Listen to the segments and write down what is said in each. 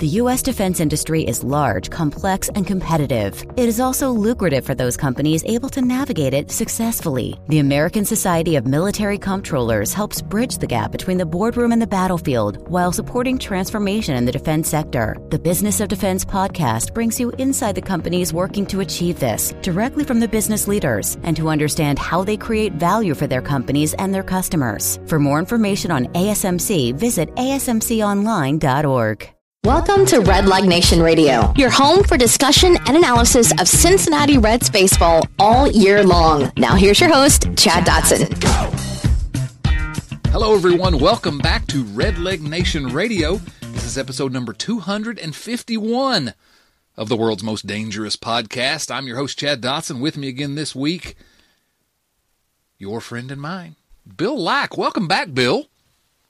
The U.S. defense industry is large, complex, and competitive. It is also lucrative for those companies able to navigate it successfully. The American Society of Military Comptrollers helps bridge the gap between the boardroom and the battlefield while supporting transformation in the defense sector. The Business of Defense podcast brings you inside the companies working to achieve this directly from the business leaders and to understand how they create value for their companies and their customers. For more information on ASMC, visit asmconline.org. Welcome to Red Leg Nation Radio, your home for discussion and analysis of Cincinnati Reds baseball all year long. Now, here's your host, Chad Dotson. Hello, everyone. Welcome back to Red Leg Nation Radio. This is episode number 251 of the world's most dangerous podcast. I'm your host, Chad Dotson. With me again this week, your friend and mine, Bill Lack. Welcome back, Bill.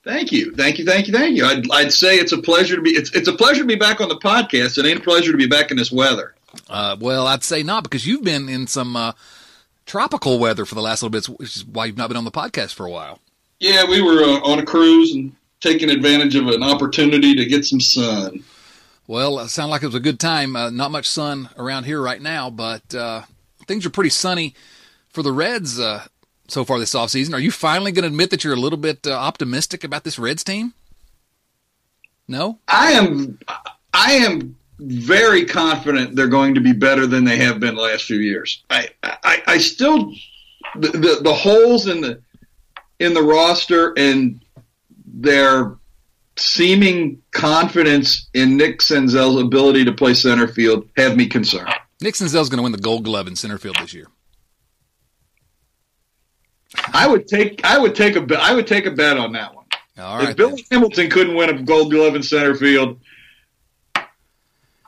Thank you, thank you, thank you, thank you. I'd, I'd say it's a pleasure to be. It's, it's a pleasure to be back on the podcast. It ain't a pleasure to be back in this weather. Uh, well, I'd say not because you've been in some uh, tropical weather for the last little bit, which is why you've not been on the podcast for a while. Yeah, we were uh, on a cruise and taking advantage of an opportunity to get some sun. Well, it sounded like it was a good time. Uh, not much sun around here right now, but uh, things are pretty sunny for the Reds uh, so far this offseason. Are you finally going to admit that you're a little bit uh, optimistic about this Reds team? No? I am I am very confident they're going to be better than they have been the last few years. I I, I still the, the, the holes in the in the roster and their seeming confidence in Nick Senzel's ability to play center field have me concerned. Nick Senzel's going to win the Gold Glove in center field this year. I would take I would take a I would take a bet on that one. All right. if Billy Hamilton couldn't win a Gold Glove in center field, I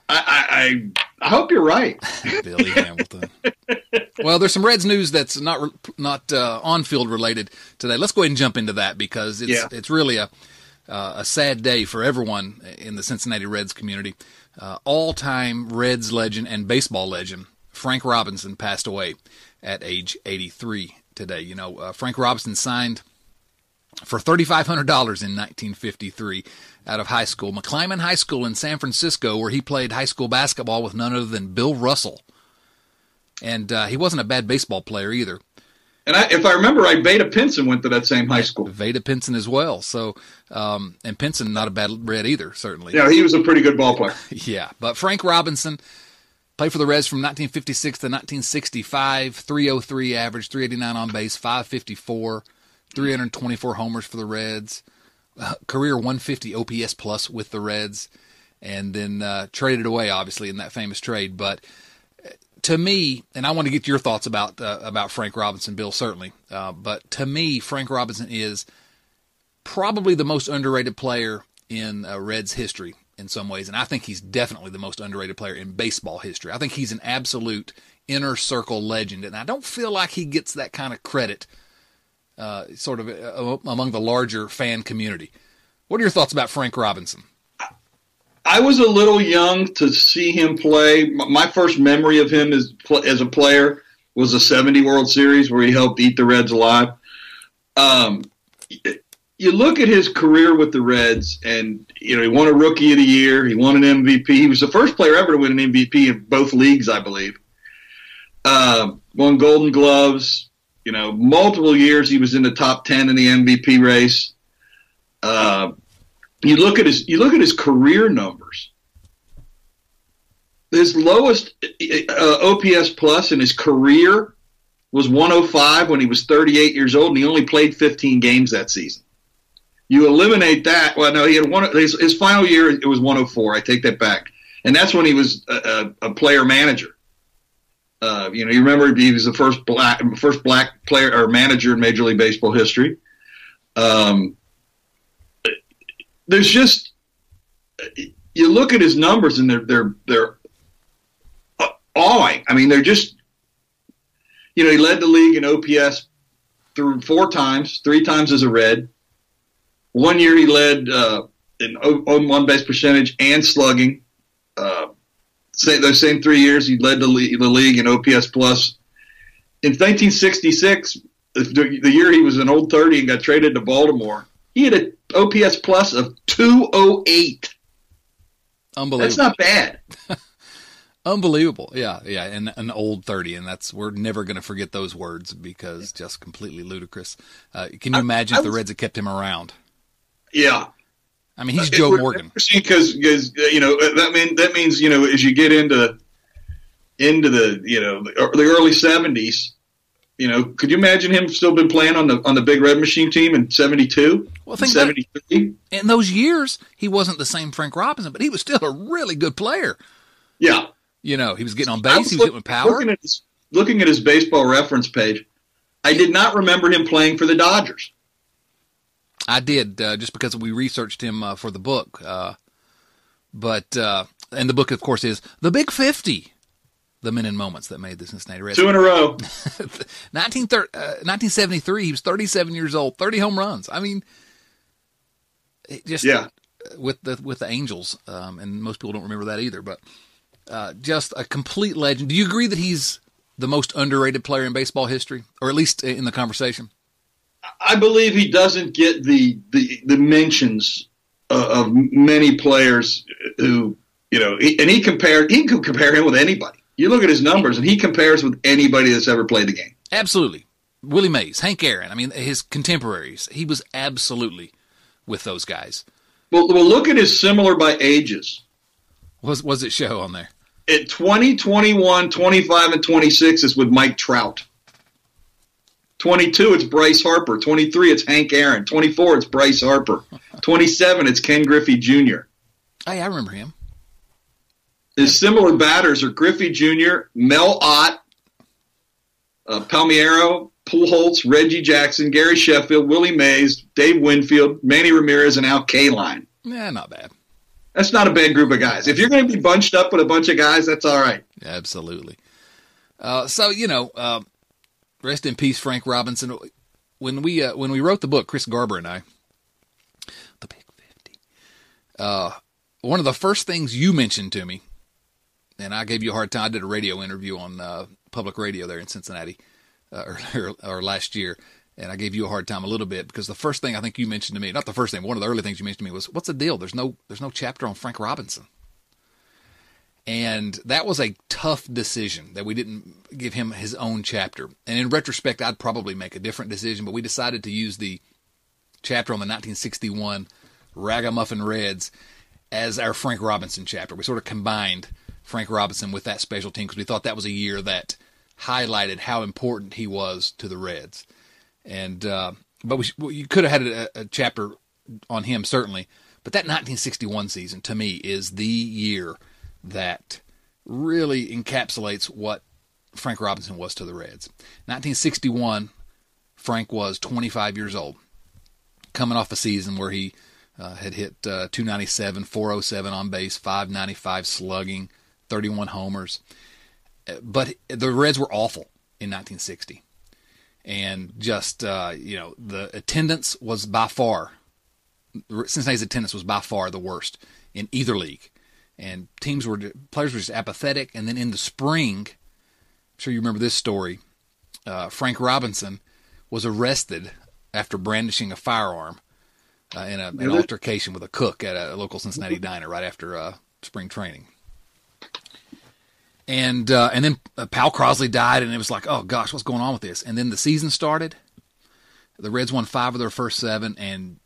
I, I hope you're right. Billy Hamilton. well, there's some Reds news that's not not uh, on field related today. Let's go ahead and jump into that because it's Yeah. it's really a uh, a sad day for everyone in the Cincinnati Reds community. Uh, all-time Reds legend and baseball legend Frank Robinson passed away at age 83 today. You know, uh, Frank Robinson signed for $3,500 in 1953 out of high school, McClymonds High School in San Francisco, where he played high school basketball with none other than Bill Russell. And uh, he wasn't a bad baseball player either. And I, if I remember right, Vada Pinson went to that same high school. Vada Pinson as well. So, um, and Pinson not a bad red either, certainly. Yeah, he was a pretty good ball player. Yeah, but Frank Robinson played for the Reds from 1956 to 1965. 303 average, 389 on base, 554, 324 homers for the Reds. Uh, career 150 OPS plus with the Reds, and then uh, traded away obviously in that famous trade. But uh, to me, and I want to get your thoughts about uh, about Frank Robinson, Bill certainly. Uh, but to me, Frank Robinson is probably the most underrated player in uh, Reds history in some ways, and I think he's definitely the most underrated player in baseball history. I think he's an absolute inner circle legend, and I don't feel like he gets that kind of credit, uh, sort of uh, among the larger fan community. What are your thoughts about Frank Robinson? I was a little young to see him play. My first memory of him as as a player was a '70 World Series where he helped eat the Reds alive. Um, you look at his career with the Reds, and you know he won a Rookie of the Year. He won an MVP. He was the first player ever to win an MVP in both leagues, I believe. Um, won Golden Gloves. You know, multiple years he was in the top ten in the MVP race. Uh, you look at his you look at his career numbers. His lowest uh, OPS plus in his career was 105 when he was 38 years old, and he only played 15 games that season. You eliminate that. Well, no, he had one. His, his final year it was 104. I take that back, and that's when he was a, a, a player manager. Uh, you know, you remember he was the first black first black player or manager in Major League Baseball history. Um, there's just you look at his numbers and they're they're they're awing. I mean, they're just you know he led the league in OPS through four times, three times as a Red. One year he led uh, in on one base percentage and slugging. Uh, same, those same three years he led the league, the league in OPS plus. In 1966, the, the year he was an old 30 and got traded to Baltimore, he had an OPS plus of 208. Unbelievable. That's not bad. Unbelievable. Yeah, yeah, and an old 30 and that's we're never going to forget those words because just completely ludicrous. Uh, can you imagine I if the Reds had kept him around? Yeah. I mean, he's Joe Morgan. because because uh, you know uh, that mean that means you know as you get into into the you know the, the early seventies, you know, could you imagine him still been playing on the on the Big Red Machine team in seventy two, Well, think seventy three? In those years, he wasn't the same Frank Robinson, but he was still a really good player. Yeah, You know, he was getting on base, he was getting with power. Looking at, his, looking at his baseball reference page, I did not remember him playing for the Dodgers. I did uh, just because we researched him uh, for the book. Uh, but uh, and the book, of course, is the Big Fifty: The Men and Moments That Made the Cincinnati Reds. Two in a row. 19, uh, 1973, he was 37 years old, 30 home runs. I mean, just Yeah. with the with the Angels, um, and most people don't remember that either. But uh, just a complete legend. Do you agree that he's the most underrated player in baseball history, or at least in the conversation? I believe he doesn't get the the, the mentions of, of many players who you know, he, and he compared he can compare him with anybody. You look at his numbers, and he compares with anybody that's ever played the game. Absolutely. Willie Mays, Hank Aaron. I mean, his contemporaries. He was absolutely with those guys. Well, well, look at his similar by ages. Was was it show on there? At 20, 21, 25, and 26 is with Mike Trout. 22, it's Bryce Harper. 23, it's Hank Aaron. 24, it's Bryce Harper. 27, it's Ken Griffey Jr. I remember him. His similar batters are Griffey Jr., Mel Ott, uh, Palmeiro, Pujols, Reggie Jackson, Gary Sheffield, Willie Mays, Dave Winfield, Manny Ramirez, and Al Kaline. Yeah, not bad. That's not a bad group of guys. If you're going to be bunched up with a bunch of guys, that's all right. Absolutely. Uh, so you know, uh, rest in peace, Frank Robinson. When we uh, when we wrote the book, Chris Garber and I, the Big Fifty. Uh, one of the first things you mentioned to me, and I gave you a hard time. I did a radio interview on uh, public radio there in Cincinnati uh, or, or last year, and I gave you a hard time a little bit because the first thing I think you mentioned to me, not the first thing, one of the early things you mentioned to me was, "What's the deal? There's no there's no chapter on Frank Robinson." And that was a tough decision that we didn't give him his own chapter. And in retrospect, I'd probably make a different decision, but we decided to use the chapter on the 1961 Ragamuffin Reds as our Frank Robinson chapter. We sort of combined Frank Robinson with that special team because we thought that was a year that highlighted how important he was to the Reds. And uh, but we, you could have had a, a chapter on him certainly, but that 1961 season to me is the year that really encapsulates what Frank Robinson was to the Reds. 1961, Frank was 25 years old, coming off a season where he uh, had hit uh, 297, 407 on base, 595 slugging, 31 homers. Uh, But the Reds were awful in 1960. And just, uh, you know, the attendance was by far, Cincinnati's attendance was by far the worst in either league and teams were players were just apathetic. And then in the spring, I'm sure you remember this story. Uh, Frank Robinson was arrested after brandishing a firearm uh, in a, an altercation with a cook at a local Cincinnati diner right after uh, spring training. And uh, and then uh, Powel Crosley died, and it was like, oh gosh, what's going on with this? And then the season started. The Reds won five of their first seven, and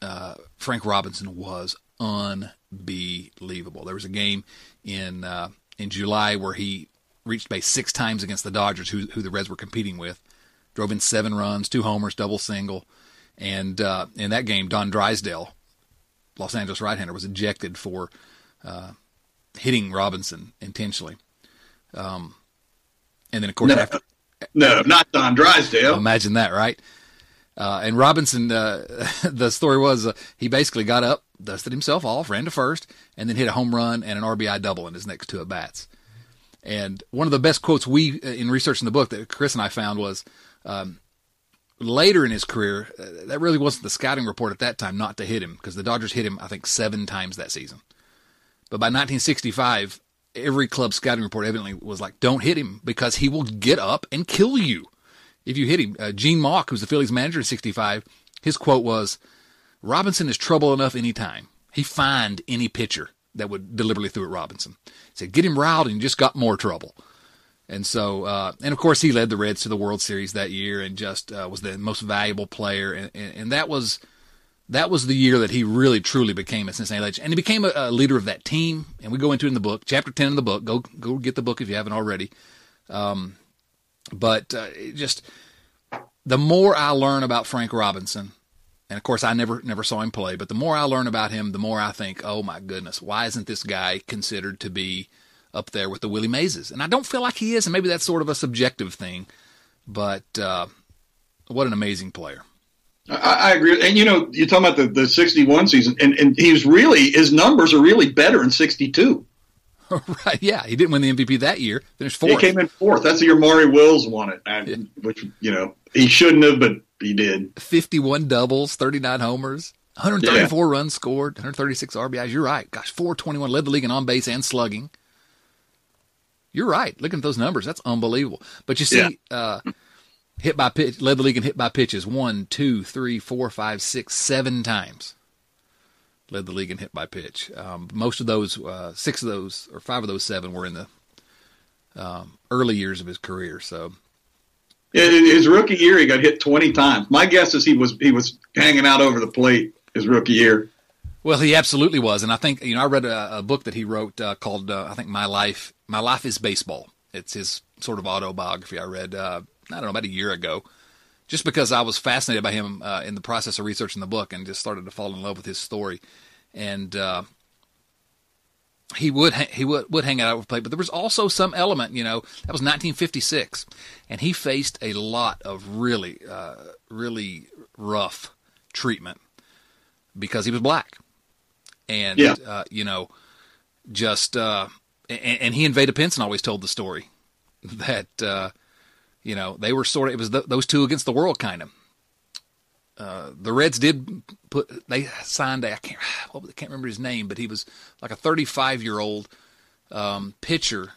uh, Frank Robinson was unbelievable. There was a game in uh, in July where he reached base six times against the Dodgers, who, who the Reds were competing with. Drove in seven runs, two homers, double single, and uh, in that game, Don Drysdale, Los Angeles right-hander, was ejected for uh, hitting Robinson intentionally. Um, and then, of course, No. after No, not Don Drysdale. Imagine that, right? Uh, and Robinson, uh, the story was uh, he basically got up, dusted himself off, ran to first, and then hit a home run and an RBI double in his next two at bats. And one of the best quotes we, in researching the book that Chris and I found was um, later in his career, uh, that really wasn't the scouting report at that time not to hit him because the Dodgers hit him, I think, seven times that season. But by 1965, every club scouting report evidently was like, don't hit him because he will get up and kill you if you hit him. Uh, Gene Mauch, who's the Phillies manager in 65, his quote was, Robinson is trouble enough any time. He find any pitcher that would deliberately throw at Robinson. He said, "Get him riled, and you just got more trouble." And so, uh, and of course, he led the Reds to the World Series that year, and just uh, was the most valuable player. And, and, and, that was that was the year that he really truly became a Cincinnati legend, and he became a, a, leader of that team. And we go into it in the book, chapter ten in the book. Go go get the book if you haven't already. Um, but uh, just the more I learn about Frank Robinson, and of course I never never saw him play, but the more I learn about him, the more I think, oh my goodness, why isn't this guy considered to be up there with the Willie Mayeses. And I don't feel like he is, and maybe that's sort of a subjective thing, but uh, what an amazing player. I, I, agree. And, you know, you're talking about the, the 61 season, and, and he was really, his numbers are really better in 62. right, yeah. He didn't win the MVP that year. Finished fourth. He came in fourth. That's the year Maury Wills won it, and, yeah. which, you know, he shouldn't have, but he did. 51 doubles, 39 homers. 134 yeah. runs scored, 136 RBIs. You're right. Gosh, 421 led the league in on base and slugging. You're right. Looking at those numbers, that's unbelievable. But you see, yeah. uh, hit by pitch, led the league in hit by pitches one, two, three, four, five, six, seven times. Led the league in hit by pitch. Um, most of those, uh, six of those, or five of those seven, were in the um, early years of his career. So, in his rookie year, he got hit 20 times. My guess is he was he was hanging out over the plate his rookie year. Well, he absolutely was, and I think you know I read a, a book that he wrote uh, called uh, I think My Life My Life is Baseball. It's his sort of autobiography. I read uh, I don't know about a year ago, just because I was fascinated by him uh, in the process of researching the book and just started to fall in love with his story, and uh, he would he would would hang out with play, but there was also some element, you know, that was 1956, and he faced a lot of really uh, really rough treatment because he was black and yeah. uh, you know, just uh, and, and, he and Vada Pinson always told the story that uh, you know they were sort of it was th- those two against the world kind of. Uh, the Reds did put they signed a I can't well, I can't remember his name, but he was like a 35 year old um, pitcher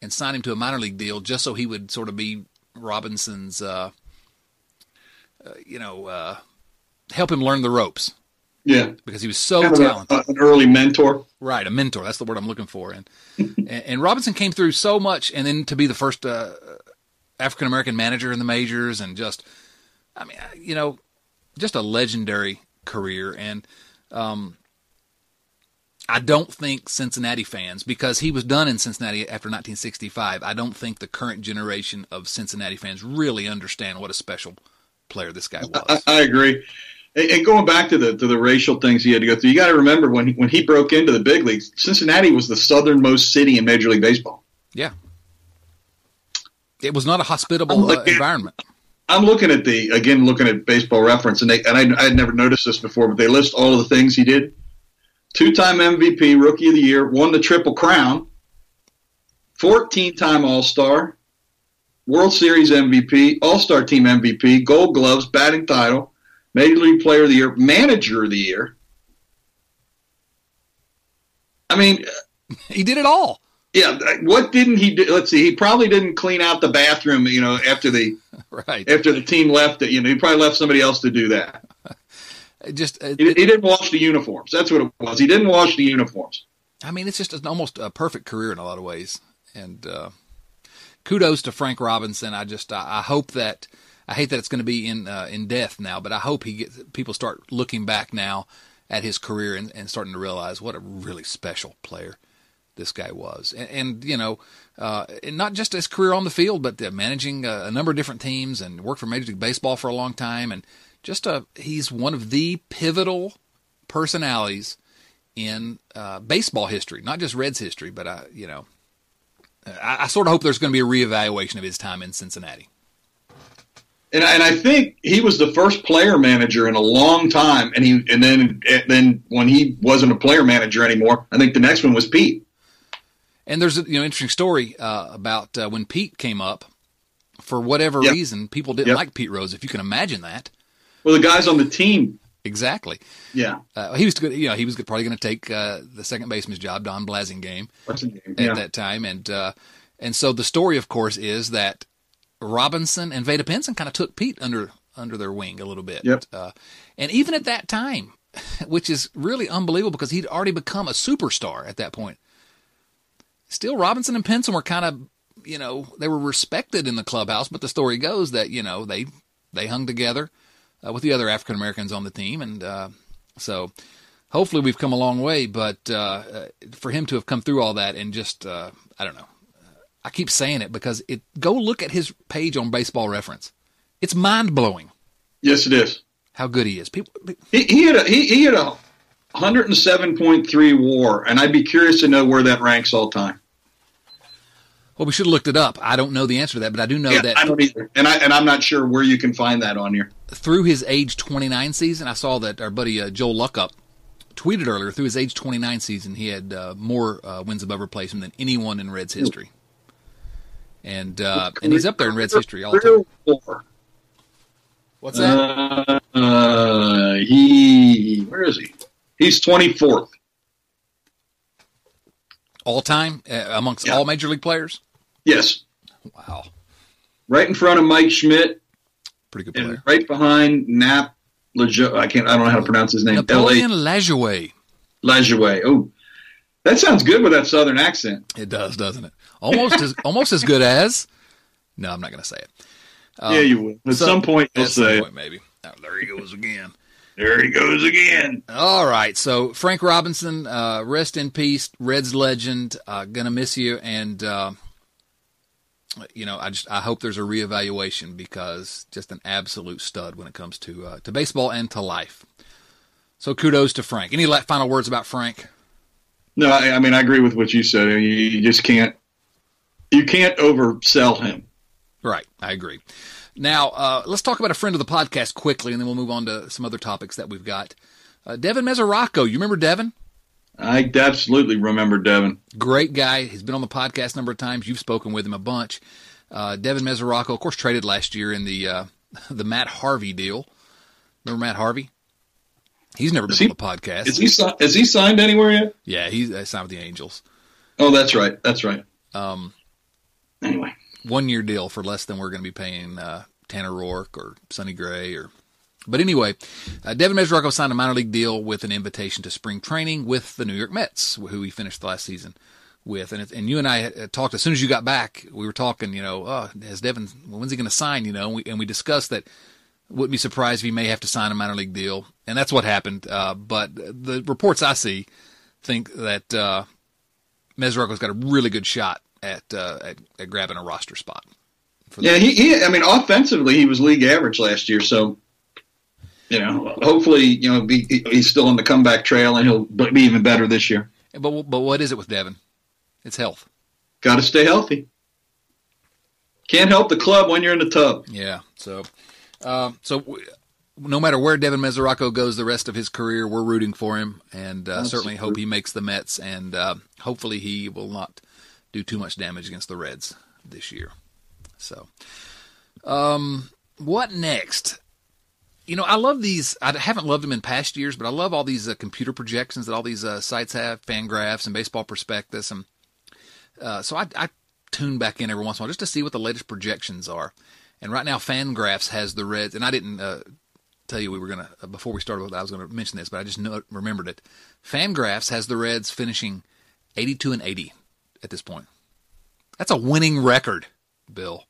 and signed him to a minor league deal just so he would sort of be Robinson's, uh, uh, you know, uh, help him learn the ropes. Yeah, because he was so kind talented. A, an early mentor. Right, a mentor. That's the word I'm looking for. And and, and, Robinson came through so much, and then to be the first uh, African American manager in the majors, and just, I mean, you know, just a legendary career. And um, I don't think Cincinnati fans, because he was done in Cincinnati after 1965, I don't think the current generation of Cincinnati fans really understand what a special player this guy was. I, I agree. And going back to the to the racial things he had to go through, you got to remember when he, when he broke into the big leagues, Cincinnati was the southernmost city in Major League Baseball. Yeah, it was not a hospitable looking, uh, environment. I'm looking at the again, looking at Baseball Reference, and they and I, I had never noticed this before, but they list all of the things he did: two-time MVP, Rookie of the Year, won the Triple Crown, 14-time All-Star, World Series MVP, All-Star Team MVP, Gold Gloves, batting title Major League Player of the Year, Manager of the Year. I mean, he did it all. Yeah, what didn't he do? Let's see. He probably didn't clean out the bathroom, you know, after the right after the team left. It, you know, he probably left somebody else to do that. just uh, he, he, didn't wash the uniforms. That's what it was. He didn't wash the uniforms. I mean, it's just an, almost a perfect career in a lot of ways. And uh, kudos to Frank Robinson. I just I, I hope that I hate that it's going to be in uh, in death now, but I hope he gets people start looking back now at his career and, and starting to realize what a really special player this guy was, and, and you know, uh, and not just his career on the field, but uh, managing a, a, number of different teams and worked for Major League Baseball for a long time, and just a he's one of the pivotal personalities in uh, baseball history, not just Reds history, but I, you know, I, I sort of hope there's going to be a reevaluation of his time in Cincinnati and, and I think he was the first player manager in a long time. And he and then and then when he wasn't a player manager anymore, I think the next one was Pete. And there's a you know interesting story uh, about uh, when Pete came up. For whatever yep. reason, people didn't yep. like Pete Rose. If you can imagine that. Well, the guys on the team. Exactly. Yeah. Uh, he was good. you know he was probably going to take uh, the second baseman's job, Don Blasingame, yeah. at that time, and uh, and so the story, of course, is that Robinson and Vada Pinson kind of took Pete under under their wing a little bit. Yep. Uh, and even at that time, which is really unbelievable because he'd already become a superstar at that point. Still, Robinson and Pinson were kind of, you know, they were respected in the clubhouse, but the story goes that you know they they hung together uh, with the other African Americans on the team, and uh, so hopefully we've come a long way. But uh, uh for him to have come through all that and just, uh, I don't know, I keep saying it because it. Go look at his page on Baseball Reference. It's mind blowing. Yes, it is. How good he is. People, he, he had a he, he had a 107.3 WAR, and I'd be curious to know where that ranks all time. Well, we should have looked it up. I don't know the answer to that, but I do know yeah, that. I don't either, and I and I'm not sure where you can find that on here. Through his age 29 season, I saw that our buddy uh, Joel Luckhaupt tweeted earlier. Through his age 29 season, he had uh, more uh, wins above replacement than anyone in Reds history, and uh, and he's up there in Reds history all the time. What's that? Uh, he where is he? He's 24th all time uh, amongst yeah. all major league players. Yes. Wow. Right in front of Mike Schmidt. Pretty good player. right behind Nap Lajo- I can't. I don't know how to pronounce his name. Napoleon Lajoie. Lajoie. Oh, that sounds good with that southern accent. It does, doesn't it? Almost as almost as good as. No, I'm not going to say it. Um, yeah, you will. At so, some point, you'll say point, maybe. Oh, there he goes again. There he goes again. All right. So Frank Robinson, uh, rest in peace, Reds legend. Uh, gonna miss you, and uh, you know, I just I hope there's a reevaluation because just an absolute stud when it comes to uh, to baseball and to life. So kudos to Frank. Any final words about Frank? No, I, I mean I agree with what you said. You, you just can't you can't oversell him. Right, I agree. Now, uh, let's talk about a friend of the podcast quickly, and then we'll move on to some other topics that we've got. Uh, Devin Mesoraco. You remember Devin? I absolutely remember Devin. Great guy. He's been on the podcast a number of times. You've spoken with him a bunch. Uh, Devin Mesoraco, of course, traded last year in the uh, the Matt Harvey deal. Remember Matt Harvey? He's never been he, on the podcast. Is he is he signed anywhere yet? Yeah, he's uh, signed with the Angels. Oh, that's right. That's right. Um, anyway, one year deal for less than we're going to be paying uh, Tanner Roark or Sonny Gray or. But anyway, uh, Devin Mesoraco signed a minor league deal with an invitation to spring training with the New York Mets, who he finished last season with. And and you and I talked as soon as you got back. We were talking, you know, oh, has Devin? When's he going to sign? You know, and we, and we discussed that. Wouldn't be surprised if he may have to sign a minor league deal, and that's what happened. Uh, but the reports I see think that uh, Mesoraco's got a really good shot at, uh, at, at grabbing a roster spot. Yeah, he, he, I mean, offensively, he was league average last year, so you know, hopefully, you know, be, he's still on the comeback trail, and he'll be even better this year. But but what is it with Devin? It's health. Got to stay healthy. Can't help the club when you're in the tub. Yeah. So, uh, so w- no matter where Devin Mesoraco goes the rest of his career, we're rooting for him, and uh, certainly hope he makes the Mets, and uh, hopefully he will not do too much damage against the Reds this year. So, um, what next? You know, I love these. I haven't loved them in past years, but I love all these uh, computer projections that all these uh, sites have, Fangraphs and Baseball Prospectus, and uh, so I, I, tune back in every once in a while just to see what the latest projections are. And right now, Fangraphs has the Reds, and I didn't uh, tell you we were gonna uh, before we started. With I was going to mention this, but I just know, remembered it. Fangraphs has the Reds finishing 82 and 80 at this point. That's a winning record, Bill.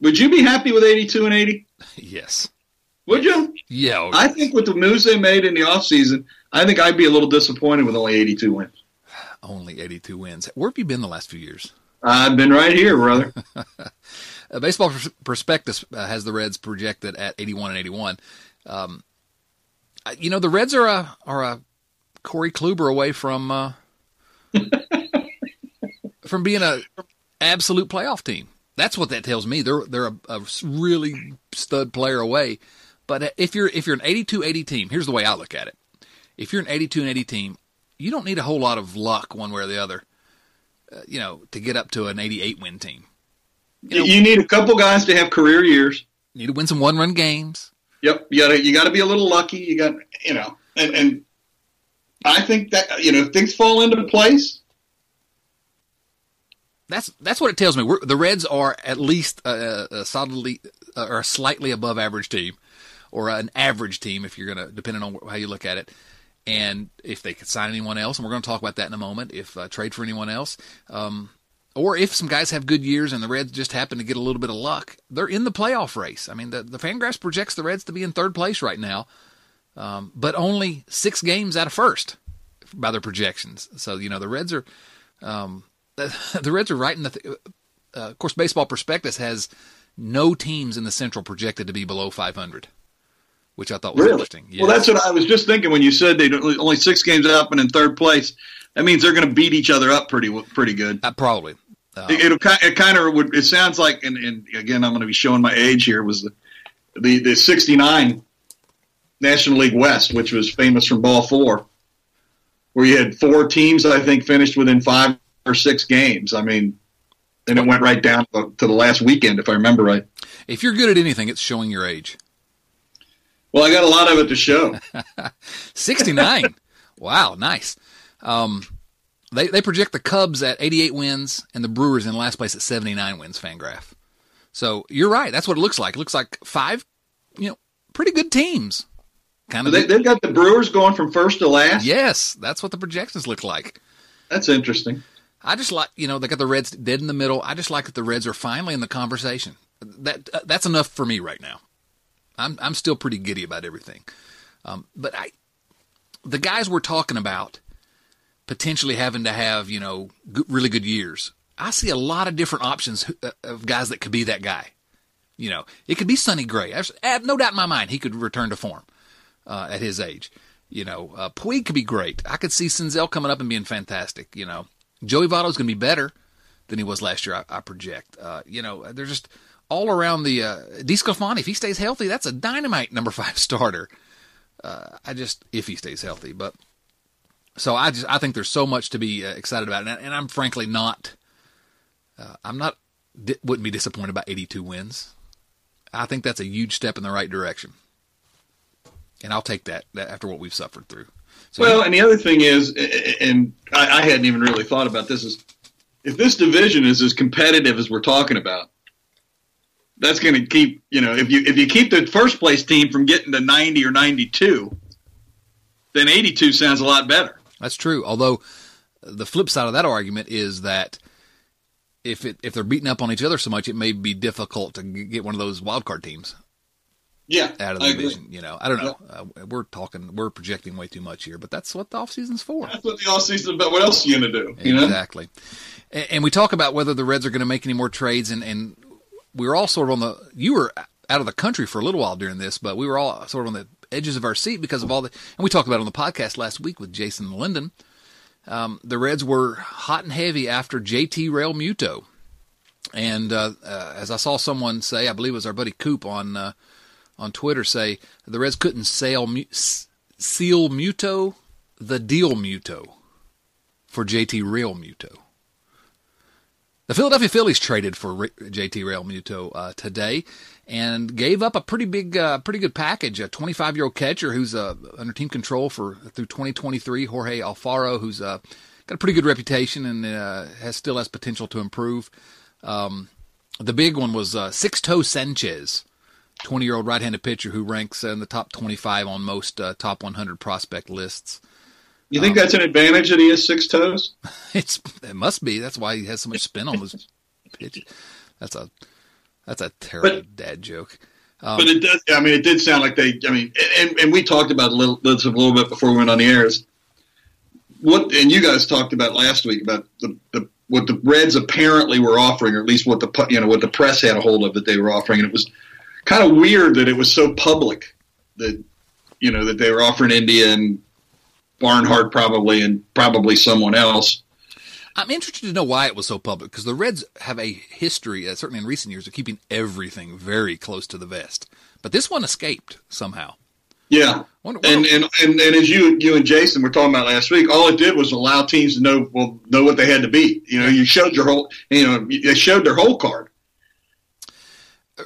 Would you be happy with 82 and 80? yes. Would you? Yeah. I think with the moves they made in the offseason, I think I'd be a little disappointed with only 82 wins. Only 82 wins. Where have you been the last few years? I've been right here, brother. Baseball Prospectus uh, has the Reds projected at 81 and 81. Um, you know, the Reds are a are a Corey Kluber away from uh, from being a absolute playoff team. That's what that tells me. They're they're a, a really stud player away. But if you're if you're an 82-80 team, here's the way I look at it. If you're an 82 and 80 team, you don't need a whole lot of luck one way or the other, uh, you know, to get up to an 88 win team. You, know, you need a couple guys to have career years. You need to win some one run games. Yep, you got you got to be a little lucky. You got you know, and and I think that you know if things fall into place. That's that's what it tells me. We're, the Reds are at least a, a solidly uh, or a slightly above average team, or an average team if you're gonna depending on how you look at it. And if they could sign anyone else, and we're going to talk about that in a moment, if uh, trade for anyone else, um, or if some guys have good years and the Reds just happen to get a little bit of luck, they're in the playoff race. I mean, the, the Fangraphs projects the Reds to be in third place right now, um, but only six games out of first by their projections. So, you know, the Reds are, um, the Reds are right in the, th- uh, of course, Baseball Prospectus has no teams in the Central projected to be below 500 which I thought was really? interesting. Yes. Well, that's what I was just thinking when you said they only six games up and in third place. That means they're going to beat each other up pretty pretty good. Uh, probably. Uh, it, will it kind of would. It sounds like, and, and again, I'm going to be showing my age here. Was the the the '69 National League West, which was famous from Ball Four, where you had four teams I think finished within five or six games. I mean, and it went right down to the last weekend, if I remember right. If you're good at anything, it's showing your age. Well, I got a lot of it to show. 69. wow, nice. Um, they they project the Cubs at 88 wins and the Brewers in last place at 79 wins. Fangraph. So you're right. That's what it looks like. It looks like five, you know, pretty good teams. Kind of. They, have got the Brewers going from first to last. Yes, that's what the projections look like. That's interesting. I just like you know they got the Reds dead in the middle. I just like that the Reds are finally in the conversation. That uh, that's enough for me right now. I'm I'm still pretty giddy about everything, um, but I the guys we're talking about potentially having to have you know really good years. I see a lot of different options uh, of guys that could be that guy. You know, it could be Sonny Gray. I have no doubt in my mind he could return to form uh, at his age. You know, uh, Puig could be great. I could see Senzel coming up and being fantastic. You know, Joey Votto's going to be better than he was last year. I, I project. Uh, you know, they're just all around the uh, DeSclafani. If he stays healthy, that's a dynamite number five starter. Uh, I just if he stays healthy, but so I just I think there's so much to be uh, excited about, and, and, I'm frankly not. Uh, I'm not wouldn't be disappointed by 82 wins. I think that's a huge step in the right direction, and I'll take that, that after what we've suffered through. So, well, and the other thing is, and I, I hadn't even really thought about this is if this division is as competitive as we're talking about, that's going to keep you know if you if you keep the first place team from getting to 90 or 92 then 82 sounds a lot better. That's true although the flip side of that argument is that if it if they're beating up on each other so much it may be difficult to get one of those wild card teams yeah out of the division you know? I don't know. Yeah. uh, we're talking we're projecting way too much here but that's what the off season's for. That's what the off season about. What else are you going to do you exactly. Know? and, and we talk about whether the reds are going to make any more trades and and we were all sort of on the you were out of the country for a little while during this, but we were all sort of on the edges of our seat because of all the and we talked about it on the podcast last week with Jason Linden. Um, the Reds were hot and heavy after JT Realmuto, and uh, uh, as I saw someone say, I believe it was our buddy Coop on uh, on Twitter say the Reds couldn't sell seal Muto the deal Muto for JT Realmuto. The Philadelphia Phillies traded for JT Realmuto uh, today and gave up a pretty big, uh, pretty good package. A 25 year old catcher who's uh, under team control for through 2023. Jorge Alfaro, who's uh, got a pretty good reputation and uh, has still has potential to improve. Um, the big one was uh, Sixto Sanchez, 20 year old right handed pitcher who ranks in the top 25 on most uh, top 100 prospect lists. You think um, that's an advantage that he has six toes? It's it must be. That's why he has so much spin on his pitch. That's a that's a terrible but, dad joke. Um, but it does. I mean, it did sound like they. I mean, and, and we talked about a little, this a little bit before we went on the airs. What and you guys talked about last week about the, the what the Reds apparently were offering, or at least what the you know what the press had a hold of that they were offering, and it was kind of weird that it was so public that you know that they were offering India and Barnhart probably, and probably someone else. I'm interested to know why it was so public because the Reds have a history, uh, certainly in recent years, of keeping everything very close to the vest. But this one escaped somehow. Yeah, wonder, wonder, and, and and and as you you and Jason were talking about last week, all it did was allow teams to know well know what they had to beat. You know, you showed your whole you know they showed their whole card.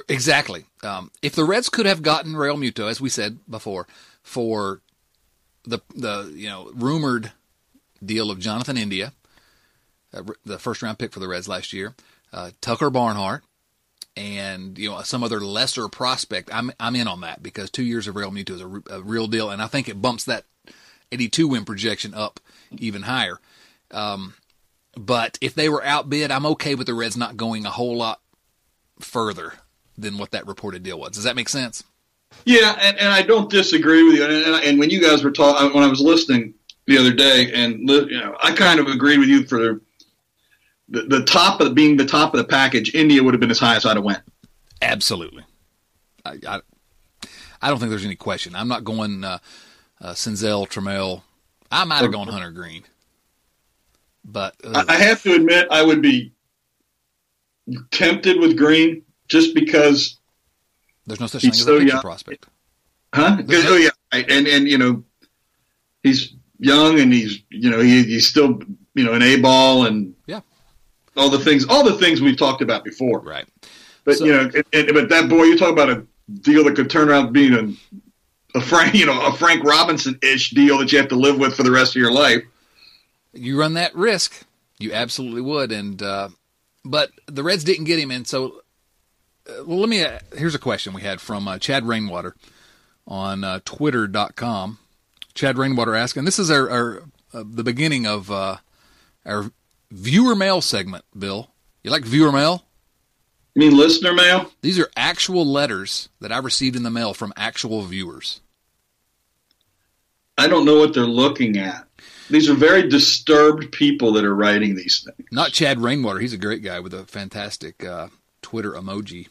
Exactly. Um, if the Reds could have gotten Realmuto, as we said before, for the the you know rumored deal of Jonathan India, uh, the first round pick for the Reds last year, uh, Tucker Barnhart, and you know some other lesser prospect. I'm I'm in on that because two years of Realmuto is a, a real deal, and I think it bumps that 82 win projection up even higher. Um, but if they were outbid, I'm okay with the Reds not going a whole lot further than what that reported deal was. Does that make sense? Yeah, and, and I don't disagree with you. And, and, and when you guys were talking, when I was listening the other day, and you know, I kind of agreed with you for the, the top of being the top of the package. India would have been as high as I'd have went. Absolutely. I, I, I don't think there's any question. I'm not going uh, uh, Senzel, Trammell. I might have gone Hunter Greene, But uh, I have to admit, I would be tempted with Greene just because there's no such thing as so a young. prospect. Huh? oh yeah, and and you know he's young and he's you know he, he's still you know an A ball and yeah all the things all the things we've talked about before. Right. But so, you know, and, and, but that boy, you talk about a deal that could turn around being a, a Frank, you know, a Frank Robinson ish deal that you have to live with for the rest of your life. You run that risk. You absolutely would. And, uh, but the Reds didn't get him. And so, let me, uh, here's a question we had from uh, Chad Rainwater on uh, twitter.com. Chad Rainwater asking, this is our, our uh, the beginning of our viewer mail segment, Bill. You like viewer mail? You mean listener mail? These are actual letters that I received in the mail from actual viewers. I don't know what they're looking at. These are very disturbed people that are writing these things. Not Chad Rainwater. He's a great guy with a fantastic uh, Twitter emoji.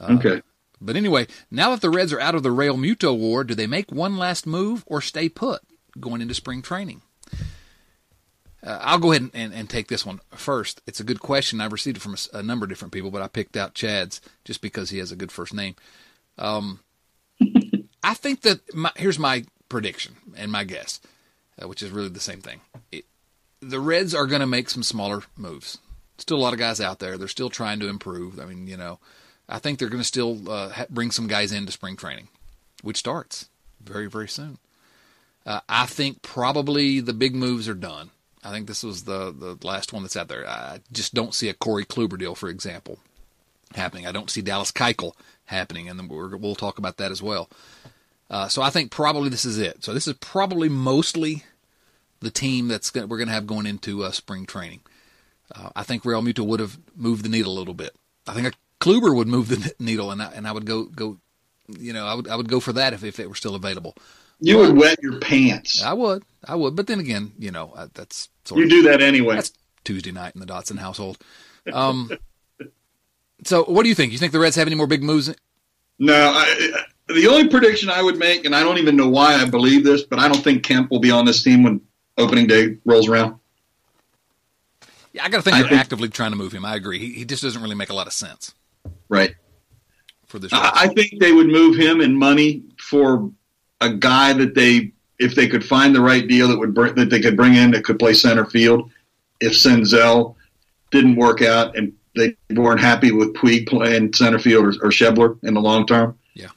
Uh, okay. But anyway, now that the Reds are out of the Realmuto war, do they make one last move or stay put going into spring training? Uh, I'll go ahead and, and, and, take this one first. It's a good question. I've received it from a, a, number of different people, but I picked out Chad's just because he has a good first name. Um, I think that my, here's my prediction and my guess, uh, which is really the same thing. It, the Reds are going to make some smaller moves. Still a lot of guys out there. They're still trying to improve. I mean, you know, I think they're going to still uh, bring some guys into spring training, which starts very, very soon. Uh, I think probably the big moves are done. I think this was the the last one that's out there. I just don't see a Corey Kluber deal, for example, happening. I don't see Dallas Keuchel happening, and we will talk about that as well. Uh, so I think probably this is it. So this is probably mostly the team that's gonna, we're going to have going into uh, spring training. Uh, I think Realmuto would have moved the needle a little bit. I think a Kluber would move the needle, and I, and I would go go, you know, I would I would go for that if if it were still available. You would wet your pants. I would. I would. But then again, you know, that's sort you of, do that anyway. That's Tuesday night in the Dotson household. Um, so, what do you think? You think the Reds have any more big moves? No. I, the only prediction I would make, and I don't even know why I believe this, but I don't think Kemp will be on this team when opening day rolls around. Yeah, I got to think I they're think, actively trying to move him. I agree. He, he just doesn't really make a lot of sense. Right. For this, I, I think they would move him in money for a guy that they, if they could find the right deal that would bring, that they could bring in that could play center field, if Senzel didn't work out and they weren't happy with Puig playing center field or, or Schebler in the long term. Yeah,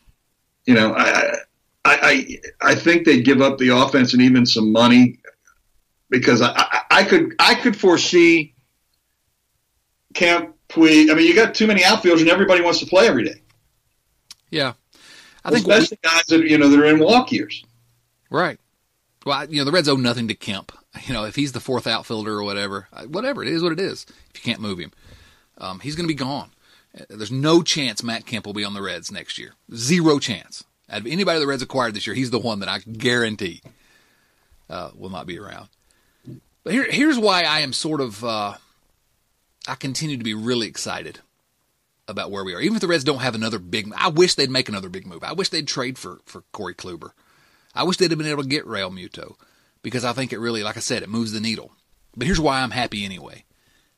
you know, I, I, I, I think they'd give up the offense and even some money because I, I, I could, I could foresee Kemp Puig. I mean, you got too many outfielders and everybody wants to play every day. Yeah, I think especially we, guys that you know that are in walk years. Right. Well, you know the Reds owe nothing to Kemp. You know if he's the fourth outfielder or whatever, whatever it is, what it is. If you can't move him, um, he's going to be gone. Uh, there's no chance Matt Kemp will be on the Reds next year. Zero chance. Out of anybody the Reds acquired this year, he's the one that I guarantee uh, will not be around. But here, here's why I am sort of, uh, I continue to be really excited about where we are. Even if the Reds don't have another big, I wish they'd make another big move. I wish they'd trade for for Corey Kluber. I wish they'd have been able to get Realmuto because I think it really, like I said, it moves the needle. But here's why I'm happy anyway.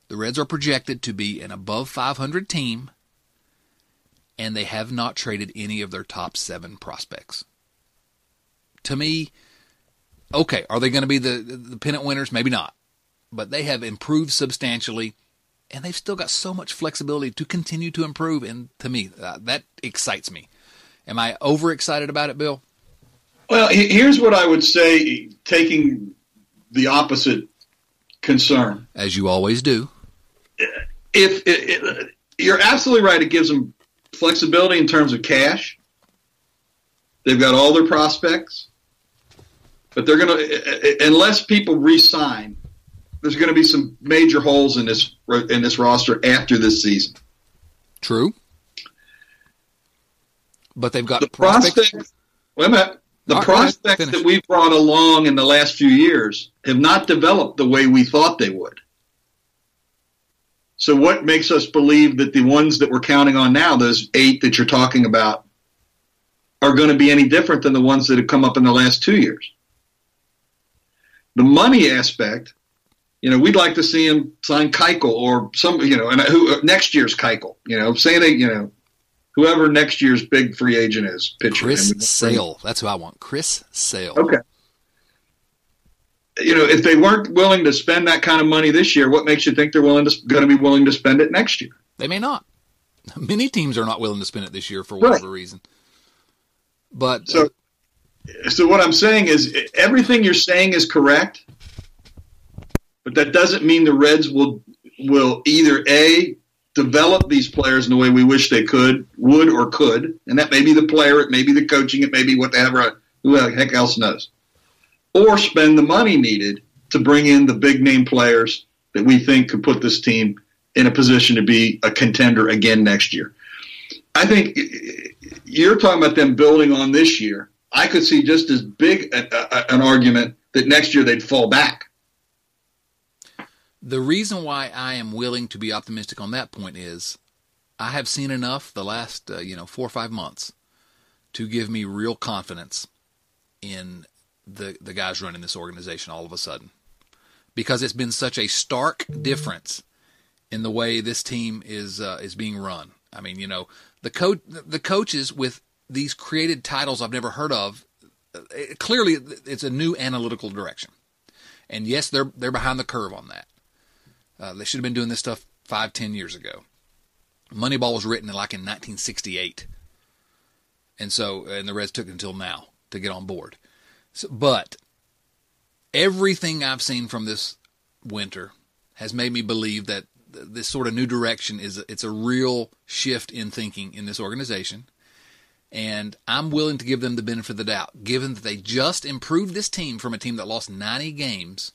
The Reds are projected to be an above 500 team, and they have not traded any of their top seven prospects. To me, okay, are they going to be the, the pennant winners? Maybe not. But they have improved substantially and they've still got so much flexibility to continue to improve. And to me, uh, that excites me. Am I overexcited about it, Bill? Well, here's what I would say, taking the opposite concern, as you always do. If it, it, you're absolutely right, it gives them flexibility in terms of cash. They've got all their prospects. But they're going to unless people re-sign. There's going to be some major holes in this in this roster after this season. True, but they've got the prospects. prospects. Wait a minute. The right, prospects Finish. that we've brought along in the last few years have not developed the way we thought they would. So, what makes us believe that the ones that we're counting on now, those eight that you're talking about, are going to be any different than the ones that have come up in the last two years? The money aspect, you know, we'd like to see him sign Keuchel or some, you know, and who uh, next year's Keuchel, you know, say they, you know, whoever next year's big free agent is, pitcher. Chris Sale. That's who I want. Chris Sale. Okay. You know, if they weren't willing to spend that kind of money this year, what makes you think they're willing to going to be willing to spend it next year? They may not. Many teams are not willing to spend it this year for whatever reason. But So, so what I'm saying is everything you're saying is correct, but that doesn't mean the Reds will will either a develop these players in the way we wish they could, would or could, and that may be the player, it may be the coaching, it may be whatever, who the heck else knows, or spend the money needed to bring in the big name players that we think could put this team in a position to be a contender again next year. I think you're talking about them building on this year. I could see just as big a, a, an argument that next year they'd fall back. the reason why I am willing to be optimistic on that point is I have seen enough the last uh, you know four or five months to give me real confidence in the the guys running this organization all of a sudden because it's been such a stark difference in the way this team is uh, is being run. I mean, you know, the coach the coaches with these created titles I've never heard of. uh, It, clearly, it's a new analytical direction, and yes, they're they're behind the curve on that. Uh, they should have been doing this stuff five, ten years ago. Moneyball was written like in 1968, and so and the Reds took until now to get on board. So, but everything I've seen from this winter has made me believe that this sort of new direction is it's a real shift in thinking in this organization. And I'm willing to give them the benefit of the doubt, given that they just improved this team from a team that lost 90 games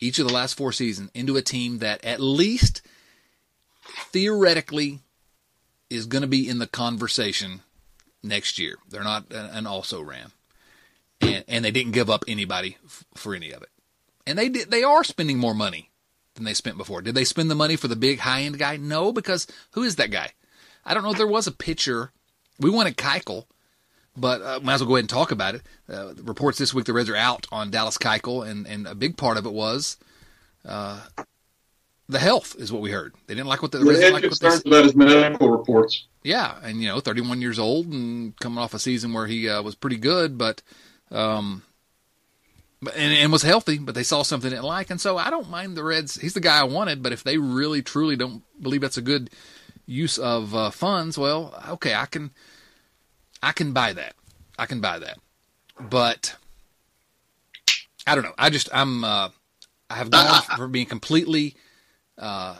each of the last four seasons into a team that at least theoretically is going to be in the conversation next year. They're not an also ran, and and they didn't give up anybody f- for any of it. And they did. They are spending more money than they spent before. Did they spend the money for the big high end guy? No, because who is that guy? I don't know. if There was a pitcher. We wanted Keuchel, but uh, might as well go ahead and talk about it. Uh, reports this week the Reds are out on Dallas Keuchel, and and a big part of it was. Uh, the health is what we heard. They didn't like what the, the Reds like what they concerns about his medical reports. yeah, and you know, 31 years old and coming off a season where he uh, was pretty good, but um, but and, and was healthy, but they saw something they didn't like, and so I don't mind the Reds. He's the guy I wanted, but if they really truly don't believe that's a good use of uh, funds, well, okay, I can I can buy that. I can buy that, but I don't know. I just I'm uh, I have gone from being completely uh,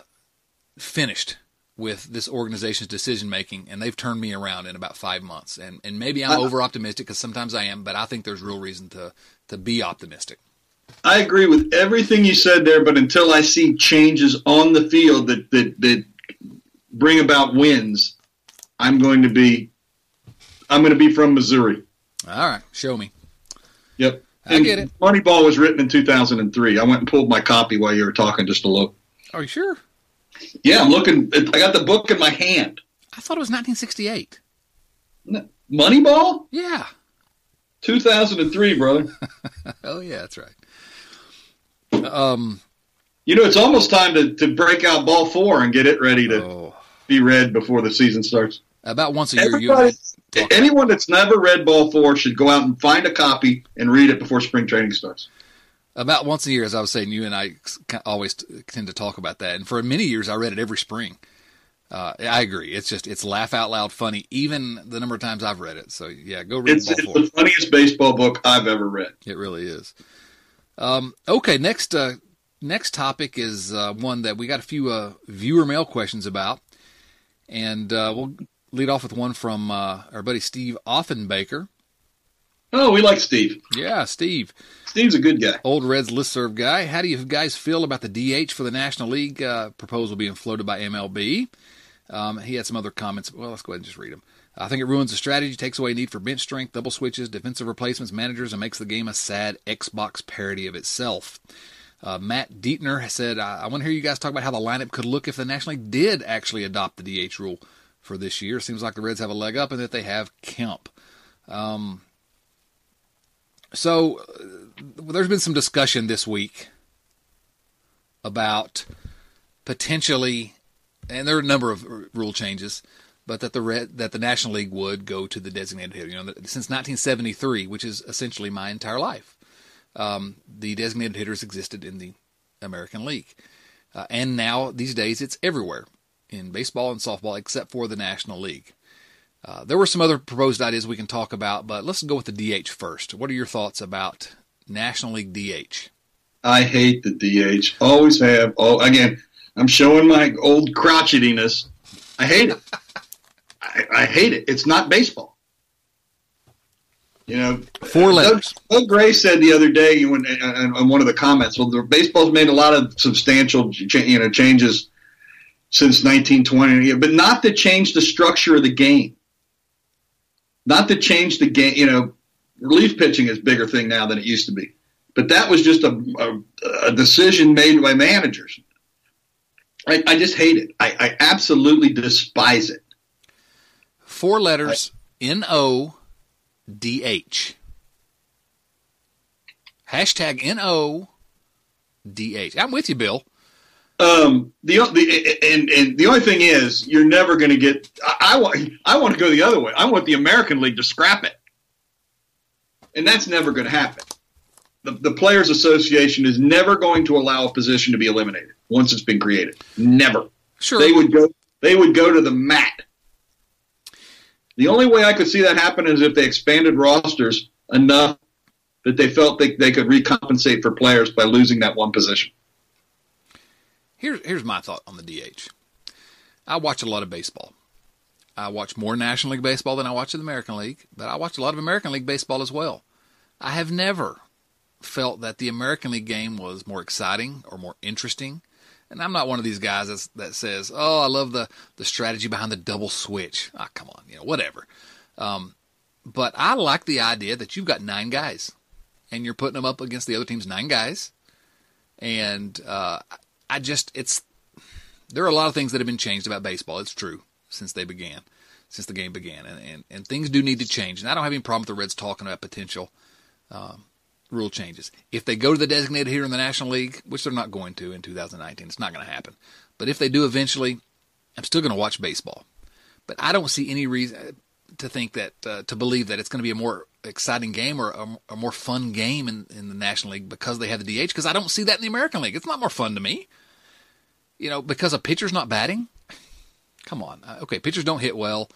finished with this organization's decision making, and they've turned me around in about five months. And and maybe I'm over optimistic because sometimes I am, but I think there's real reason to to be optimistic. I agree with everything you said there, but until I see changes on the field that that, that bring about wins, I'm going to be I'm going to be from Missouri. All right, show me. Yep. I get it. Moneyball was written in 2003. I went and pulled my copy while you were talking just to look. Are you sure? Yeah, I'm looking. I got the book in my hand. I thought it was 1968. Moneyball, Yeah. 2003, brother. Oh yeah, that's right. Um. You know, it's almost time to, to break out ball four and get it ready to Oh. Be read before the season starts. About once a year, you Everybody, anyone that's never read ball four should go out and find a copy and read it before spring training starts. about once a year, as I was saying, you and I always tend to talk about that. And for many years, I read it every spring. Uh, I agree. It's just it's laugh out loud funny, even the number of times I've read it. So yeah, go read It's, it's the funniest baseball book I've ever read. It really is. Um, okay, next uh, next topic is uh, one that we got a few uh, viewer mail questions about, and uh, we'll lead off with one from uh, our buddy Steve Offenbaker. Oh, we like Steve. Yeah, Steve. Steve's a good guy. Old Reds listserv guy. How do you guys feel about the DH for the National League uh, proposal being floated by MLB? Um, he had some other comments. Well, let's go ahead and just read them. I think it ruins the strategy, takes away need for bench strength, double switches, defensive replacements, managers, and makes the game a sad Xbox parody of itself. Uh, Matt Dietner said, I, I want to hear you guys talk about how the lineup could look if the National League did actually adopt the DH rule for this year. Seems like the Reds have a leg up and that they have Kemp. Um, so uh, there's been some discussion this week about potentially, and there are a number of rule changes, but that the red, that the National League would go to the designated hitter. You know, since 1973, which is essentially my entire life, um, the designated hitters existed in the American League, uh, and now these days it's everywhere in baseball and softball except for the National League. Uh, there were some other proposed ideas we can talk about, but let's go with the DH first. What are your thoughts about National League DH? I hate the DH. Always have. Oh, again, I'm showing my old crotchetiness. I hate it. I, I, hate it. It's not baseball. You know, four letters. Doug, Doug Gray said the other day in, in, in one of the comments, well, the baseball's made a lot of substantial, you know, changes since 1920, but not to change the structure of the game not to change the game. You know, relief pitching is a bigger thing now than it used to be. But that was just a, a, a decision made by managers. I, I just hate it. I, I, absolutely despise it. Four letters N O D H. Hashtag N O D H. I'm with you, Bill. Um, the, the and and the only thing is, you're never going to get. I, I, want I want to go the other way. I want the American League to scrap it, and that's never going to happen. The, the Players Association is never going to allow a position to be eliminated once it's been created. Never. Sure. They would go. They would go to the mat. The only way I could see that happen is if they expanded rosters enough that they felt they, they could recompensate for players by losing that one position. Here's here's my thought on the DH. I watch a lot of baseball. I watch more National League baseball than I watch the American League, but I watch a lot of American League baseball as well. I have never felt that the American League game was more exciting or more interesting. And I'm not one of these guys that's, that says, "Oh, I love the the strategy behind the double switch." Ah, come on, you know, whatever. Um, but I like the idea that you've got nine guys, and you're putting them up against the other team's nine guys, and uh, I just it's there are a lot of things that have been changed about baseball. It's true since they began, since the game began, and and, and things do need to change. And I don't have any problem with the Reds talking about potential um, rule changes. If they go to the designated hitter in the National League, which they're not going to in 2019, it's not going to happen. But if they do eventually, I'm still going to watch baseball. But I don't see any reason to think that uh, to believe that it's going to be a more exciting game or a, a, more fun game in, in the National League because they have the DH. Because I don't see that in the American League. It's not more fun to me. You know, because a pitcher's not batting. Come on, uh, okay, pitchers don't hit well,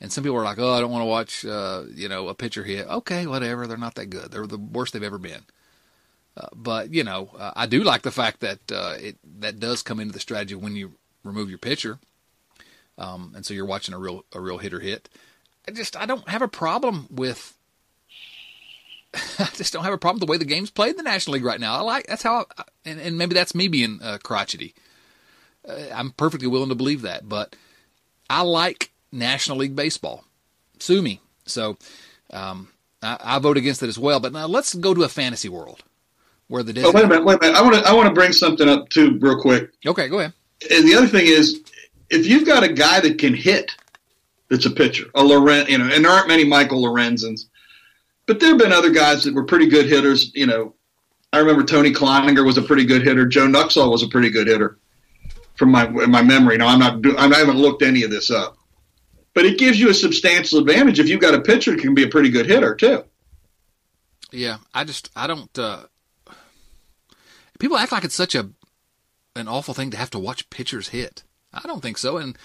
and some people are like, "Oh, I don't want to watch, uh, you know, a pitcher hit." Okay, whatever. They're not that good. They're the worst they've ever been. Uh, but you know, uh, I do like the fact that uh, it that does come into the strategy when you remove your pitcher, um, and so you're watching a real a real hitter hit. I just I don't have a problem with. I just don't have a problem with the way the game's played in the National League right now. I like that's how, I, and, and maybe that's me being uh, crotchety. Uh, I'm perfectly willing to believe that, but I like National League baseball. Sue me. So um, I, I, vote against it as well. But now let's go to a fantasy world where the. Oh, wait a minute, wait a minute. I want to I want to bring something up too, real quick. Okay, go ahead. And the other thing is, if you've got a guy that can hit that's a pitcher. A Loren, you know, and there aren't many Michael Lorenzens, but there have been other guys that were pretty good hitters. You know, I remember Tony Cloninger was a pretty good hitter. Joe Nuxhall was a pretty good hitter, from my my memory. Now I'm not, I haven't looked any of this up, but it gives you a substantial advantage if you've got a pitcher that can be a pretty good hitter too. Yeah, I just I don't. Uh, people act like it's such a an awful thing to have to watch pitchers hit. I don't think so, and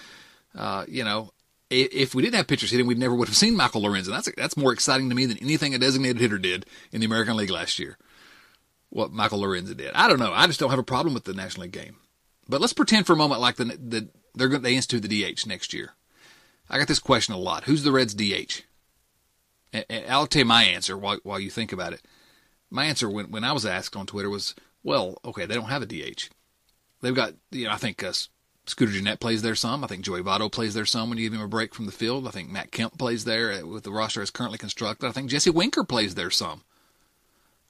uh, you know, if we didn't have pitchers hitting, we never would have seen Michael Lorenzen. That's that's more exciting to me than anything a designated hitter did in the American League last year. What Michael Lorenzen did, I don't know. I just don't have a problem with the National League game. But let's pretend for a moment like the, the they're going they institute the DH next year. I got this question a lot. Who's the Reds DH? And, I'll tell you my answer while while you think about it. My answer when when I was asked on Twitter was, well, okay, they don't have a DH. They've got, you know, I think uh, Scooter Gennett plays there some. I think Joey Votto plays there some when you give him a break from the field. I think Matt Kemp plays there with the roster as currently constructed. I think Jesse Winker plays there some.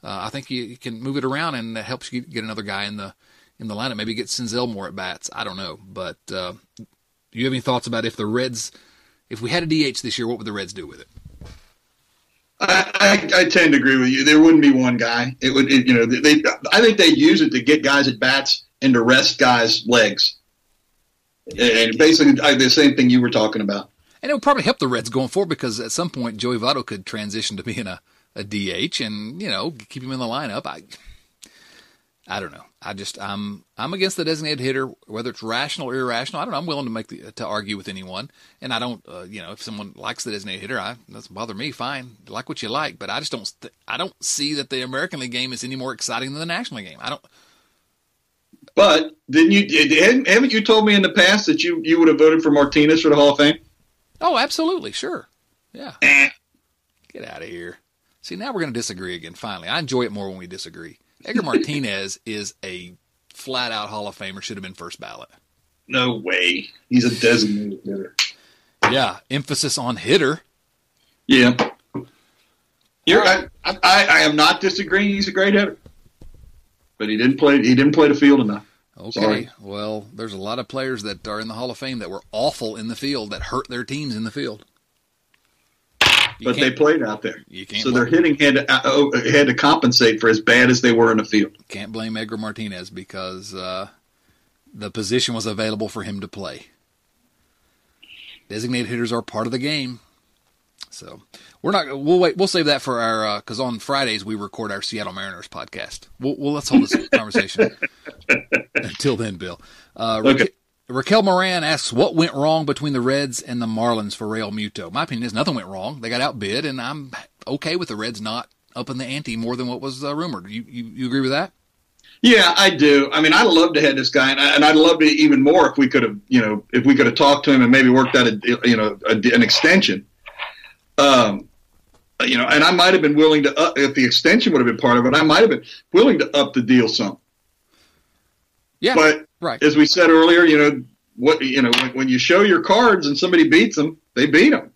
Uh, I think you, you, can move it around and that helps you get another guy in the in the lineup. Maybe get Senzel more at bats. I don't know, but uh, do you have any thoughts about if the Reds, if we had a DH this year, what would the Reds do with it? I, I, I tend to agree with you. There wouldn't be one guy. It would, it, you know, they. I think they use it to get guys at bats and to rest guys' legs, and basically the same thing you were talking about. And it would probably help the Reds going forward because at some point Joey Votto could transition to being a, a DH and you know keep him in the lineup. I I don't know. I just I'm I'm against the designated hitter, whether it's rational or irrational. I don't know. I'm willing to make the, to argue with anyone, and I don't. Uh, you know, if someone likes the designated hitter, I doesn't bother me. Fine, like what you like, but I just don't. I don't see that the American League game is any more exciting than the National League game. I don't. But didn't you? Haven't you told me in the past that you you would have voted for Martinez for the Hall of Fame? Oh, absolutely, sure, yeah. Eh. Get out of here. See, now we're going to disagree again. Finally, I enjoy it more when we disagree. Edgar Martinez is a flat out Hall of Famer. Should have been first ballot. No way. He's a designated hitter. Yeah, emphasis on hitter. Yeah. You're, I, I, I am not disagreeing. He's a great hitter, but he didn't play. He didn't play the field enough. Okay. Sorry. Well, there's a lot of players that are in the Hall of Fame that were awful in the field that hurt their teams in the field. You but they played out there. So their hitting had to, uh, had to compensate for as bad as they were in the field. Can't blame Edgar Martinez because uh, the position was available for him to play. Designated hitters are part of the game. So we're not. We'll wait. We'll save that for our because uh, on Fridays we record our Seattle Mariners podcast. We'll, we'll let's hold this conversation until then, Bill. Uh, okay. Raquel Moran asks, "What went wrong between the Reds and the Marlins for Realmuto?" My opinion is nothing went wrong. They got outbid, and I'm okay with the Reds not up in the ante more than what was uh, rumored. You, you you agree with that? Yeah, I do. I mean, I'd love to have this guy, and, I, I'd love to even more if we could have, you know, if we could have talked to him and maybe worked out a, you know, a, an extension. Um, you know, and I might have been willing to, if the extension would have been part of it, I might have been willing to up the deal some. Yeah, but right. As we said earlier, you know what you know when, when you show your cards and somebody beats them, they beat them.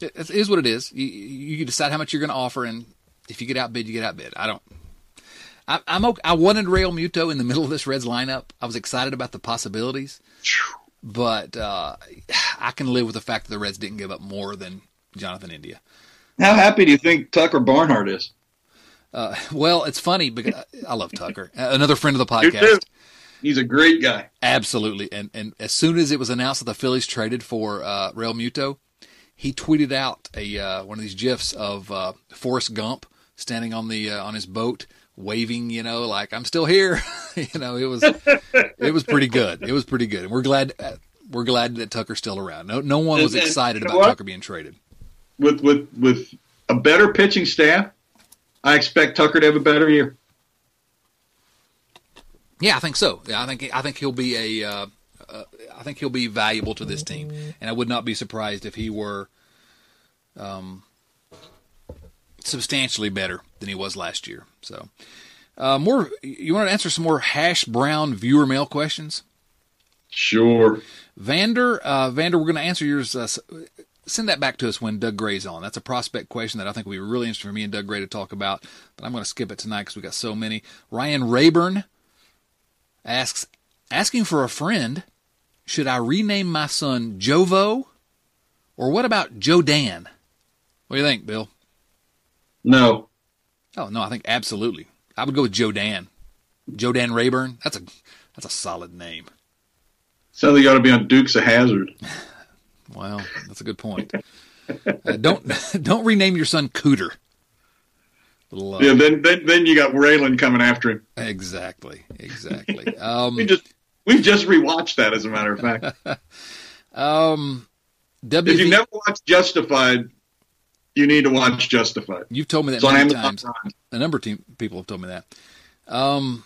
It is what it is. You, you decide how much you're going to offer, and if you get outbid, you get outbid. I don't. I, I'm okay. I wanted Realmuto in the middle of this Reds lineup. I was excited about the possibilities, but uh, I can live with the fact that the Reds didn't give up more than Jonathan India. How happy do you think Tucker Barnhart is? Uh, well, it's funny because I love Tucker, another friend of the podcast. He's a great guy. Absolutely. And and as soon as it was announced that the Phillies traded for uh, Realmuto, he tweeted out a uh, one of these gifs of uh, Forrest Gump standing on the uh, on his boat waving, you know, like I'm still here. you know, it was it was pretty good. It was pretty good. And we're glad uh, we're glad that Tucker's still around. No no one was excited about what? Tucker being traded. With with with a better pitching staff, I expect Tucker to have a better year. Yeah, I think so. Yeah, I think I think he'll be a. Uh, uh, I think he'll be valuable to this team, and I would not be surprised if he were um, substantially better than he was last year. So, uh, more. You want to answer some more hash brown viewer mail questions? Sure. Vander, uh, Vander, we're going to answer yours. Uh, send that back to us when Doug Gray's on. That's a prospect question that I think will be really interesting for me and Doug Gray to talk about. But I'm going to skip it tonight because we got so many. Ryan Rayburn asks, asking for a friend, should I rename my son Jovo? Or what about Joe Dan? What do you think, Bill? No. Oh no, I think absolutely. I would go with Joe Dan. Joe Dan Rayburn. That's a that's a solid name. Sounds like you ought to be on Dukes of Hazzard. well, that's a good point. Uh, don't don't rename your son Cooter. Little, uh, yeah, then, then then you got Raylan coming after him. Exactly, exactly. Um, we just we've just rewatched that, as a matter of fact. um, if you never watched Justified, you need to watch Justified. You've told me that so many times. A number of team, people have told me that. Um,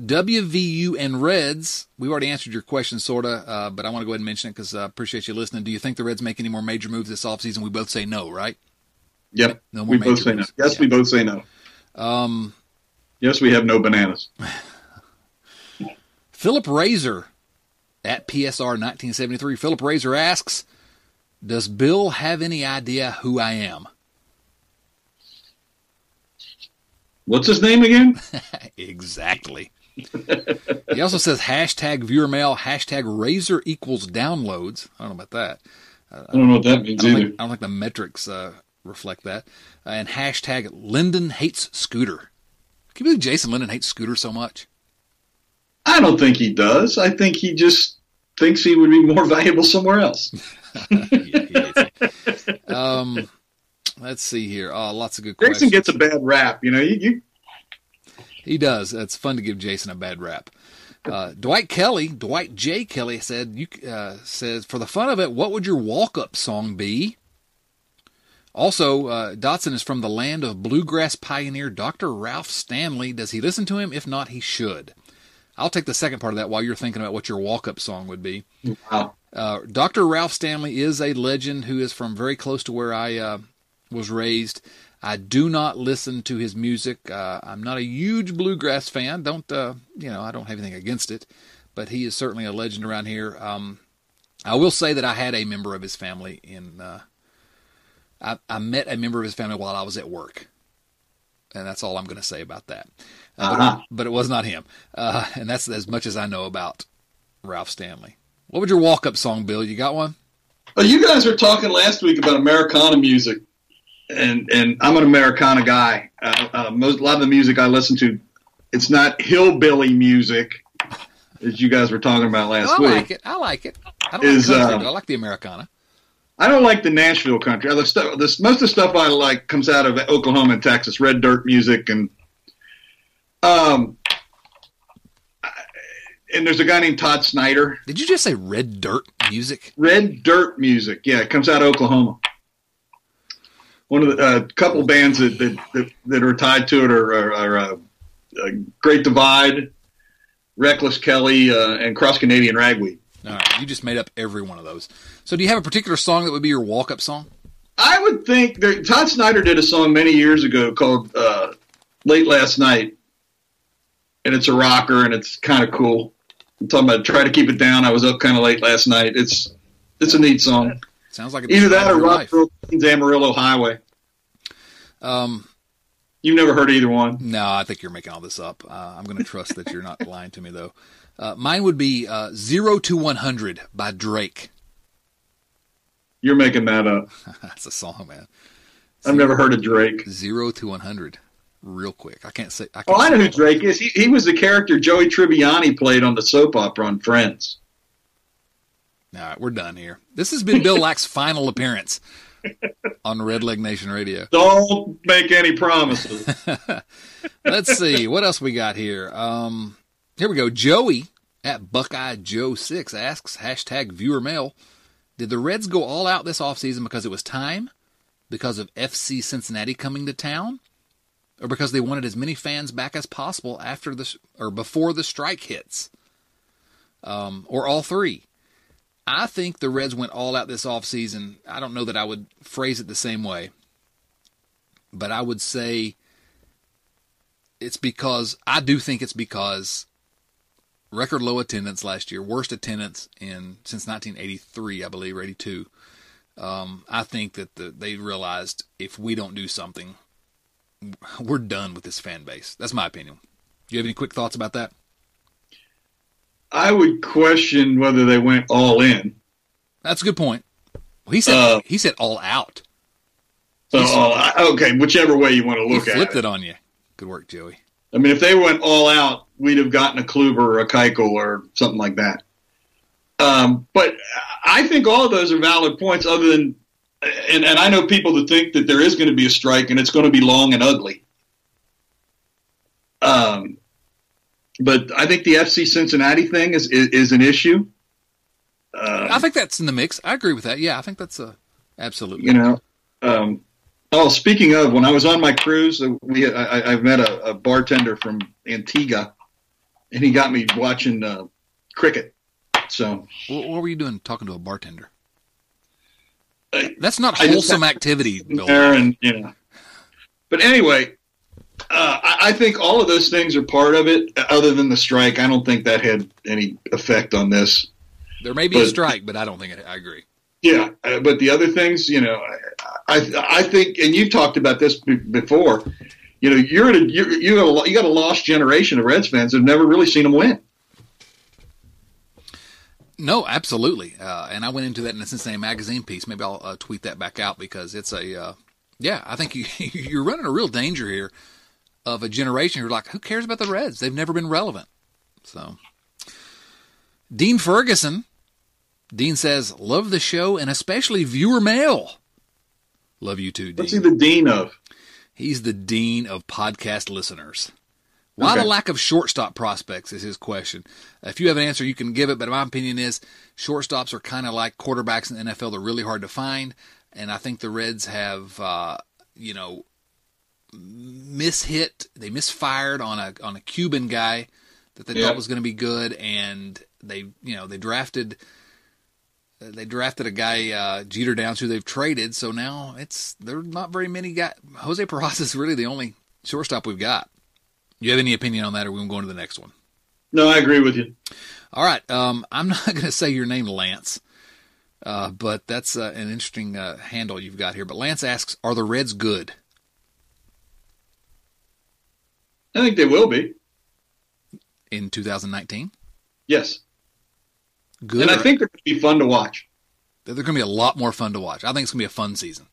WVU and Reds. We've already answered your question, sorta, uh, but I want to go ahead and mention it because I appreciate you listening. Do you think the Reds make any more major moves this offseason? We both say no, right? Yep. No more we both say no. Yes, Yeah. we both say no. Um, Yes, we have no bananas. Philip Razor at PSR 1973. Philip Razor asks, "Does Bill have any idea who I am?" What's his name again? exactly. he also says hashtag viewer mail, hashtag razor equals downloads. I don't know about that. I don't know what that means I either. think, I don't think the metrics uh, reflect that. Uh, and hashtag Linden hates Scooter. Can you believe Jason Linden hates Scooter so much? I don't think he does. I think he just thinks he would be more valuable somewhere else. He um, let's see here. Oh, lots of good Jason questions. gets a bad rap. You know, you, you He does. It's fun to give Jason a bad rap. Uh, Dwight Kelly, Dwight J. Kelly said, "You uh, says for the fun of it, what would your walk-up song be?" Also, uh, Dotson is from the land of bluegrass pioneer Dr. Ralph Stanley. Does he listen to him? If not, he should. I'll take the second part of that while you're thinking about what your walk-up song would be. wow. Uh, Dr. Ralph Stanley is a legend who is from very close to where I uh, was raised. I do not listen to his music. Uh, I'm not a huge bluegrass fan. Don't uh, you know? I don't have anything against it, but he is certainly a legend around here. Um, I will say that I had a member of his family in. I, I met a member of his family while I was at work, and that's all I'm going to say about that. Uh, but- Uh-huh. but, it was not him, uh, and that's as much as I know about Ralph Stanley. What would your walk-up song, Bill? You got one? Well, you guys were talking last week about Americana music, and and I'm an Americana guy. Uh, uh, most a lot of the music I listen to, it's not hillbilly music, as you guys were talking about last I week. like it. I like it. I don't Is, like country, uh, I like the Americana. I don't like the Nashville country. The stuff, this, most of the stuff I like comes out of Oklahoma and Texas, red dirt music, and um, and there's a guy named Todd Snider, Did you just say red dirt music? red dirt music. Yeah, it comes out of Oklahoma. One of the uh, couple bands that, that that are tied to it are, are, are uh, uh, Great Divide, Reckless Kelly, uh, and Cross Canadian Ragweed. All right, you just made up every one of those. So, do you have a particular song that would be your walk-up song? I would think there, Todd Snider did a song many years ago called uh, "Late Last Night," and it's a rocker and it's kind of cool. I'm talking about try to keep it down. I was up kind of late last night. It's it's a neat song. Sounds like Either that or life. Queens Amarillo Highway. Um, You've never heard either one. no, I think you're making all this up. Uh, I'm going to trust that you're not lying to me, though. Uh, mine would be uh, "Zero to 100" by Drake. You're making that up. That's a song, man. I've never heard of Drake. Zero to 100, real quick. I can't say. I can't Oh, I know who. Drake is. He, he was the character Joey Tribbiani played on the soap opera on Friends. All right, we're done here. This has been Bill Lack's final appearance on Red Leg Nation Radio. Don't make any promises. Let's see what else we got here. Um, here we go. Joey at Buckeye Joe Six asks hashtag viewer mail. Did the Reds go all out this offseason because it was time? Because of FC Cincinnati coming to town? Or because they wanted as many fans back as possible after the or before the strike hits? Um, or all three? I think the Reds went all out this offseason. I don't know that I would phrase it the same way. But I would say it's because I do think it's because record low attendance last year, worst attendance in since 1983, I believe, or 82. Um, I think that the, they realized if we don't do something, we're done with this fan base. That's my opinion. Do you have any quick thoughts about that? I would question whether they went all in. That's a good point. Well, he said Uh, he said all out. So, all- okay, whichever way you want to look at flipped it. it on you. Good work, Joey. I mean, if they went all out, we'd have gotten a Kluber or a Keuchel or something like that. Um, but I think all of those are valid points. Other than, and, and I know people that think that there is going to be a strike and it's going to be long and ugly. Um, but I think the FC Cincinnati thing is is, is an issue. Uh, I think that's in the mix. I agree with that. Yeah, I think that's a absolutely. you know. Um, oh, speaking of, when I was on my cruise, uh, we I, I- I met a, a bartender from Antigua, and he got me watching uh, cricket. So What, what were you doing talking to a bartender? That's not I wholesome activity, Bill. and you know. But anyway, uh, I, I think all of those things are part of it. Other than the strike, I don't think that had any effect on this. There may be a strike, but I don't think it, I agree. Yeah, uh, but the other things, you know, I I, think, and you've talked about this b- before. You know, you're at a, you got a, you got a lost generation of Reds fans that have never really seen them win. No, absolutely. Uh, and I went into that in the Cincinnati Magazine piece. Maybe I'll uh, tweet that back out because it's a, uh, yeah, I think you, you're running a real danger here of a generation who're like, who cares about the Reds? They've never been relevant. So, Dean Ferguson, Dean says, love the show and especially viewer mail. Love you too, Dean. What's he the dean of? He's the dean of podcast listeners. Why Okay. the lack of shortstop prospects is his question. If you have an answer, you can give it, but my opinion is shortstops are kind of like quarterbacks in the NFL. They're really hard to find, and I think the Reds have, uh, you know, mishit. They misfired on a on a Cuban guy that they Yeah. thought was going to be good, and they, you know, they drafted. They drafted a guy uh, Jeter Downs who they've traded, so now it's there are not very many guys. Jose Peraza is really the only shortstop we've got. You have any opinion on that, or we can go into the next one? No, I agree with you. All right, um, I'm not going to say your name, Lance, uh, but that's uh, an interesting uh, handle you've got here. But Lance asks, "Are the Reds good?" I think they will be. in 2019? Yes, Good. and I think they're going to be fun to watch. they're going to be a lot more fun to watch. I think it's going to be a fun season.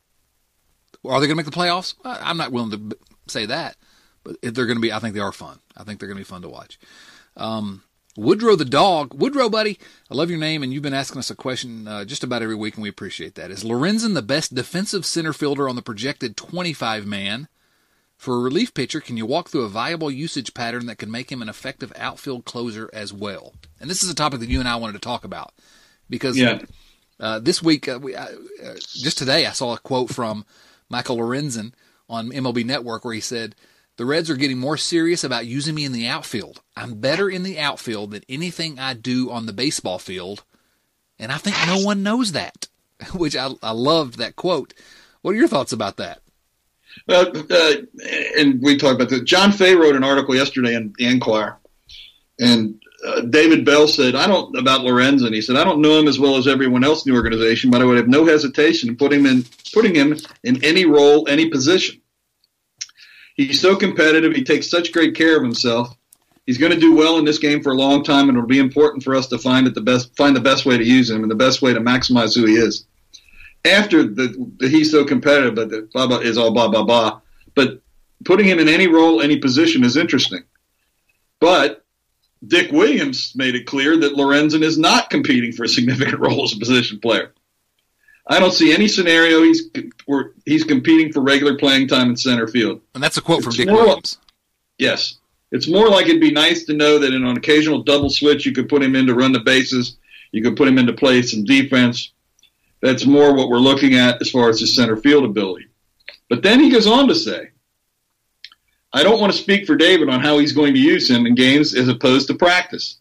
Are they going to make the playoffs? I'm not willing to say that, but if they're going to be, I think they are fun. I think they're going to be fun to watch. Um, Woodrow the dog, Woodrow, buddy, I love your name, and you've been asking us a question uh, just about every week, and we appreciate that. Is Lorenzen the best defensive center fielder on the projected 25 man? For a relief pitcher, can you walk through a viable usage pattern that can make him an effective outfield closer as well? And this is a topic that you and I wanted to talk about because Yeah, uh, this week, uh, we, uh, uh, just today, I saw a quote from Michael Lorenzen on MLB Network where he said, The Reds are getting more serious about using me in the outfield. I'm better in the outfield than anything I do on the baseball field. And I think no one knows that, which I, I loved that quote. What are your thoughts about that? Well, uh, and we talked about that. John Fay wrote an article yesterday in the Enquirer, and uh, David Bell said, "I don't about Lorenzen." He said, "I don't know him as well as everyone else in the organization, but I would have no hesitation in putting him in putting him in any role, any position. He's so competitive. He takes such great care of himself. He's going to do well in this game for a long time, and it'll be important for us to find it the best find the best way to use him and the best way to maximize who he is." After the, the he's so competitive, but the blah blah is all blah blah blah. But putting him in any role, any position is interesting. But Dick Williams made it clear that Lorenzen is not competing for a significant role as a position player. I don't see any scenario he's where he's competing for regular playing time in center field. And that's a quote from It's Dick more- Williams. Yes. It's more like it'd be nice to know that in an occasional double switch, you could put him in to run the bases. You could put him into play some defense. That's more what we're looking at as far as his center field ability. But then he goes on to say, I don't want to speak for David on how he's going to use him in games as opposed to practice.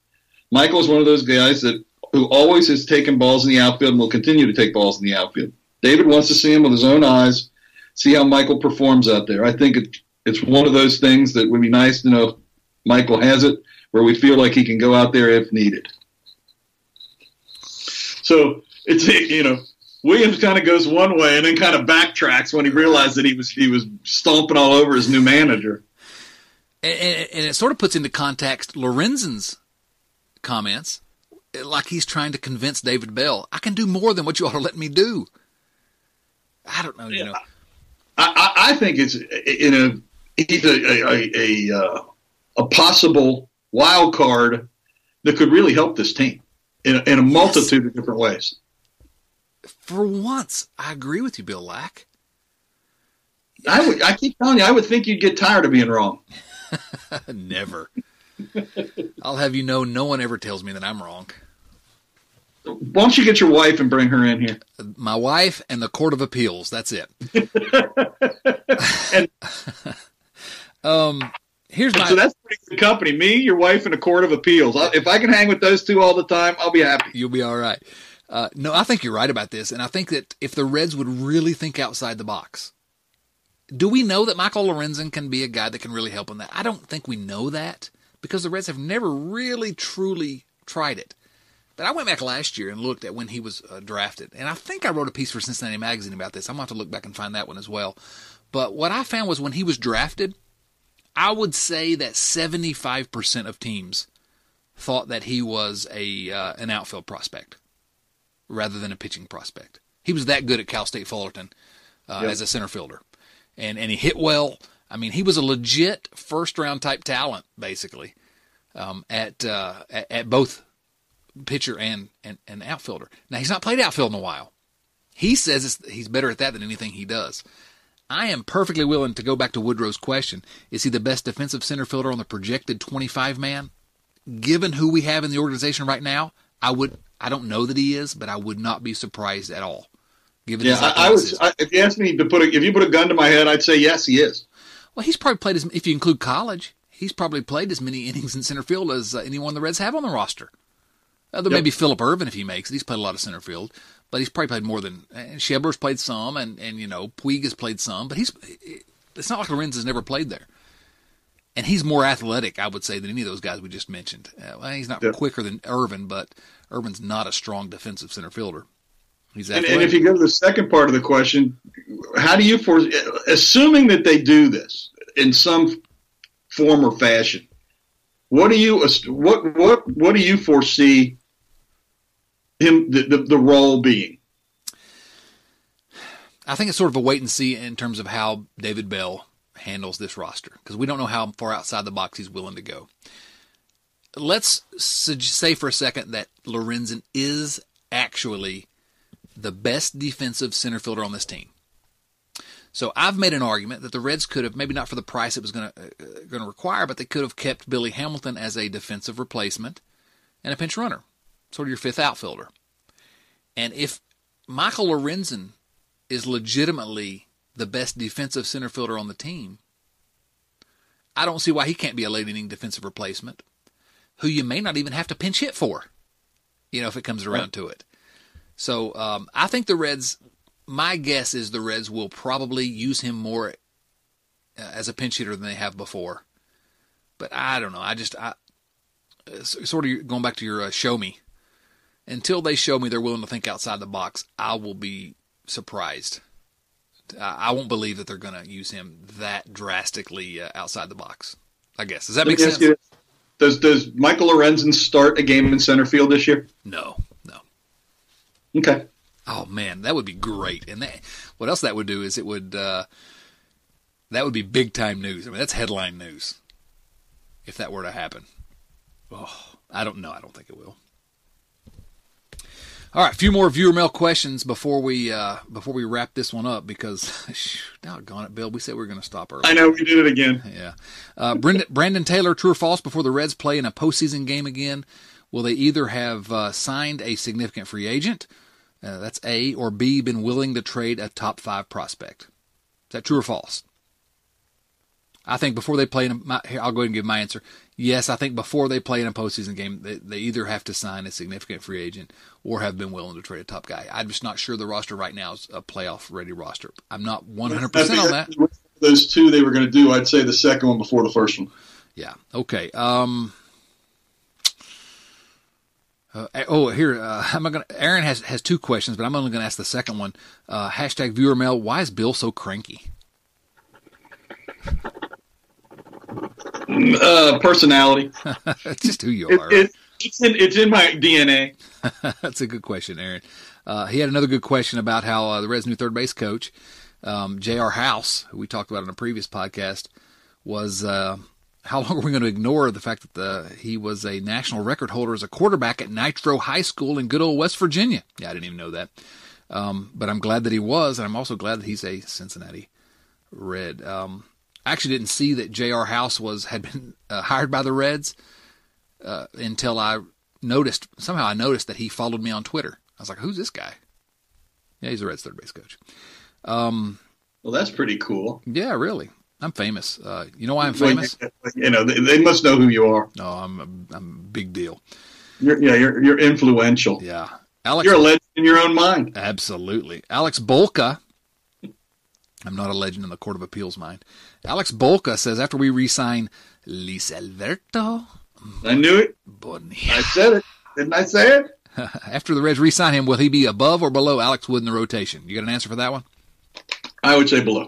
Michael is one of those guys that who always has taken balls in the outfield and will continue to take balls in the outfield. David wants to see him with his own eyes, see how Michael performs out there. I think it, it's one of those things that would be nice to know if Michael has it, where we feel like he can go out there if needed. So it's you know Williams kind of goes one way and then kind of backtracks when he realized that he was he was stomping all over his new manager. And, and, and it sort of puts into context Lorenzen's comments, like he's trying to convince David Bell, I can do more than what you ought to let me do. I don't know, you know. I, I, I think it's in a he's a a, a, a, uh, a possible wild card that could really help this team in in a multitude of different ways. For once, I agree with you, Bill Lack. I would, I keep telling you, I would think you'd get tired of being wrong. Never. I'll have you know, no one ever tells me that I'm wrong. Why don't you get your wife and bring her in here? My wife and the Court of Appeals. That's it. And- um, here's my. so that's pretty good company. Me, your wife, and a court of appeals. If I can hang with those two all the time, I'll be happy. You'll be all right. Uh, no, I think you're right about this, and I think that if the Reds would really think outside the box, do we know that Michael Lorenzen can be a guy that can really help in that? I don't think we know that because the Reds have never really truly tried it. But I went back last year and looked at when he was uh, drafted, and I think I wrote a piece for Cincinnati Magazine about this. I'm to have to look back and find that one as well. But what I found was when he was drafted, I would say that 75% of teams thought that he was a uh, an outfield prospect rather than a pitching prospect. He was that good at Cal State Fullerton uh, yep. as a center fielder, and and he hit well. I mean, he was a legit first round type talent basically um, at, uh, at, at both pitcher and, and and outfielder. Now he's not played outfield in a while. He says he's better at that than anything he does. I am perfectly willing to go back to Woodrow's question. Is he the best defensive center fielder on the projected 25 man? Given who we have in the organization right now, I would I don't know that he is, but I would not be surprised at all. Given yeah, I, I was. I, if you asked me to put a, if you put a gun to my head, I'd say yes, he is. Well, he's probably played as if you include college, he's probably played as many innings in center field as uh, anyone the Reds have on the roster. Uh, there yep. may be Phillip Ervin if he makes it. He's played a lot of center field, but he's probably played more than and Schebler's played some, and and you know Puig has played some, but he's it's not like Lorenz has never played there. And he's more athletic, I would say, than any of those guys we just mentioned. Uh, well, he's not yep. quicker than Ervin, but Ervin's not a strong defensive center fielder. He's and, and, if you go to the second part of the question, how do you foresee, assuming that they do this in some form or fashion, what do you what what what do you foresee him the, the, the role being? I think it's sort of a wait and see in terms of how David Bell handles this roster because we don't know how far outside the box he's willing to go let's say for a second that Lorenzen is actually the best defensive center fielder on this team. So I've made an argument that the Reds could have maybe not for the price it was going to uh, going to require, but they could have kept Billy Hamilton as a defensive replacement and a pinch runner, sort of your fifth outfielder. And if Michael Lorenzen is legitimately the best defensive center fielder on the team, I don't see why he can't be a late inning defensive replacement who you may not even have to pinch hit for, you know, if it comes around right. to it. So um, I think the Reds. My guess is the Reds will probably use him more uh, as a pinch hitter than they have before. But I don't know. I just I uh, sort of going back to your uh, show me. Until they show me they're willing to think outside the box, I will be surprised. I won't believe that they're going to use him that drastically uh, outside the box. I guess does that make sense? You, does does Michael Lorenzen start a game in center field this year? No, no. Okay. Oh man, that would be great. And that, what else that would do is it would uh, that would be big time news. I mean, that's headline news if that were to happen. Oh, I don't know. I don't think it will. All right, a few more viewer mail questions before we uh, before we wrap this one up because, doggone it, Bill, we said we were going to stop early. I know we did it again. Yeah, uh, Brandon, Brandon Taylor, true or false? Before the Reds play in a postseason game again, will they either have uh, signed a significant free agent, uh, that's A, or B, been willing to trade a top five prospect? Is that true or false? I think before they play, in a, my, here, I'll go ahead and give my answer. Yes, I think before they play in a postseason game, they, they either have to sign a significant free agent or have been willing to trade a top guy. I'm just not sure the roster right now is a playoff ready roster. I'm not 100% on that. Those two they were going to do, I'd say the second one before the first one. Yeah. Okay. Um, uh, oh, here uh, I'm going. Aaron has has two questions, but I'm only going to ask the second one. Uh, hashtag viewer mail. Why is Bill so cranky? Uh, personality. just who you are. It, it, it's in it's in my DNA. That's a good question, Aaron. Uh, he had another good question about how uh, the Reds' new third base coach, um, J.R. House, who we talked about in a previous podcast, was uh, how long are we going to ignore the fact that the, he was a national record holder as a quarterback at Nitro High School in good old West Virginia? Yeah, I didn't even know that. Um, but I'm glad that he was, and I'm also glad that he's a Cincinnati Red. Um, I actually didn't see that J.R. House was had been uh, hired by the Reds uh, until I noticed somehow I noticed that he followed me on Twitter. I was like, "Who's this guy?" Yeah, he's the Reds third base coach. Um, well, that's pretty cool. Yeah, really. I'm famous. Uh, you know why I'm famous? you know, they, they, must know who you are. No, I'm a, I'm a big deal. You're, yeah, you're you're influential. Yeah, Alex, You're a legend in your own mind. Absolutely. Alex Bolka. I'm not a legend in the Court of Appeals mind. Alex Bolka says after we re-sign Lisalverto I knew it. Bonilla. I said it. Didn't I say it? After the Reds re-sign him, will he be above or below Alex Wood in the rotation? You got an answer for that one? I would say below.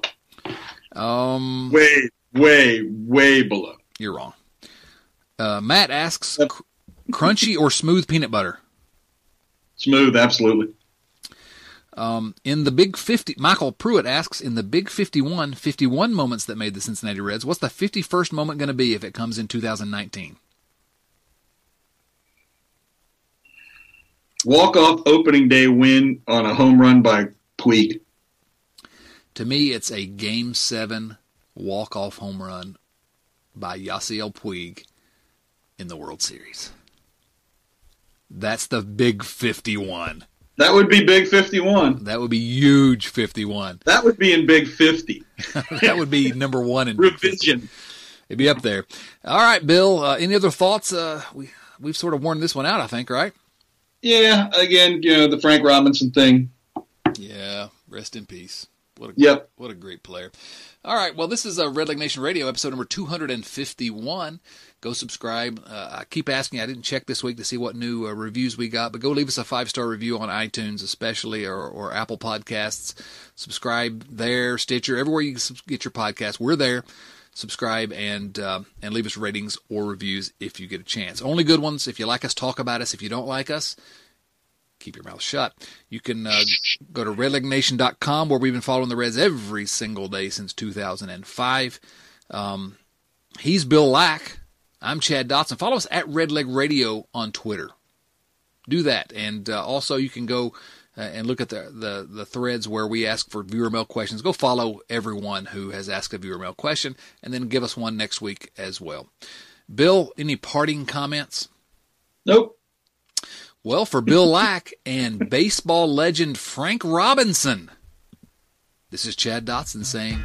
Um, Way, way, way below. you're wrong. Uh, Matt asks, cr- crunchy or smooth peanut butter? Smooth, absolutely. Um, in the Big 50, Michael Pruitt asks, in the Big 51, 51 moments that made the Cincinnati Reds, what's the 51st moment going to be if it comes in 2019? Walk off opening day win on a home run by Puig. To me, it's a Game 7 walk-off home run by Yasiel Puig in the World Series. That's the Big 51. That would be Big 51. That would be huge 51. That would be in Big 50. that would be number one in Big 50. Revision. It'd be up there. All right, Bill. Uh, any other thoughts? Uh, we we've sort of worn this one out, I think, right? Yeah, again, you know, the Frank Robinson thing. Yeah. Rest in peace. What a, Yep. What a great player. All right. Well, this is a Red Leg Nation Radio episode number 251. Go subscribe. Uh, I keep asking. I didn't check this week to see what new uh, reviews we got, but go leave us a five star review on iTunes, especially or, or Apple Podcasts. Subscribe there, Stitcher, everywhere you get your podcast. We're there. Subscribe and uh, and leave us ratings or reviews if you get a chance. Only good ones. If you like us, talk about us. If you don't like us, keep your mouth shut. You can uh, go to redlegnation.com where we've been following the Reds every single day since 2005. Um, he's Bill Lack. I'm Chad Dotson. Follow us at Redleg Radio on Twitter. Do that. And uh, also, you can go uh, and look at the, the, the threads where we ask for viewer mail questions. Go follow everyone who has asked a viewer mail question and then give us one next week as well. Bill, any parting comments? Nope. Well, for Bill Lack and baseball legend Frank Robinson, this is Chad Dotson saying,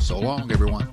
so long, everyone.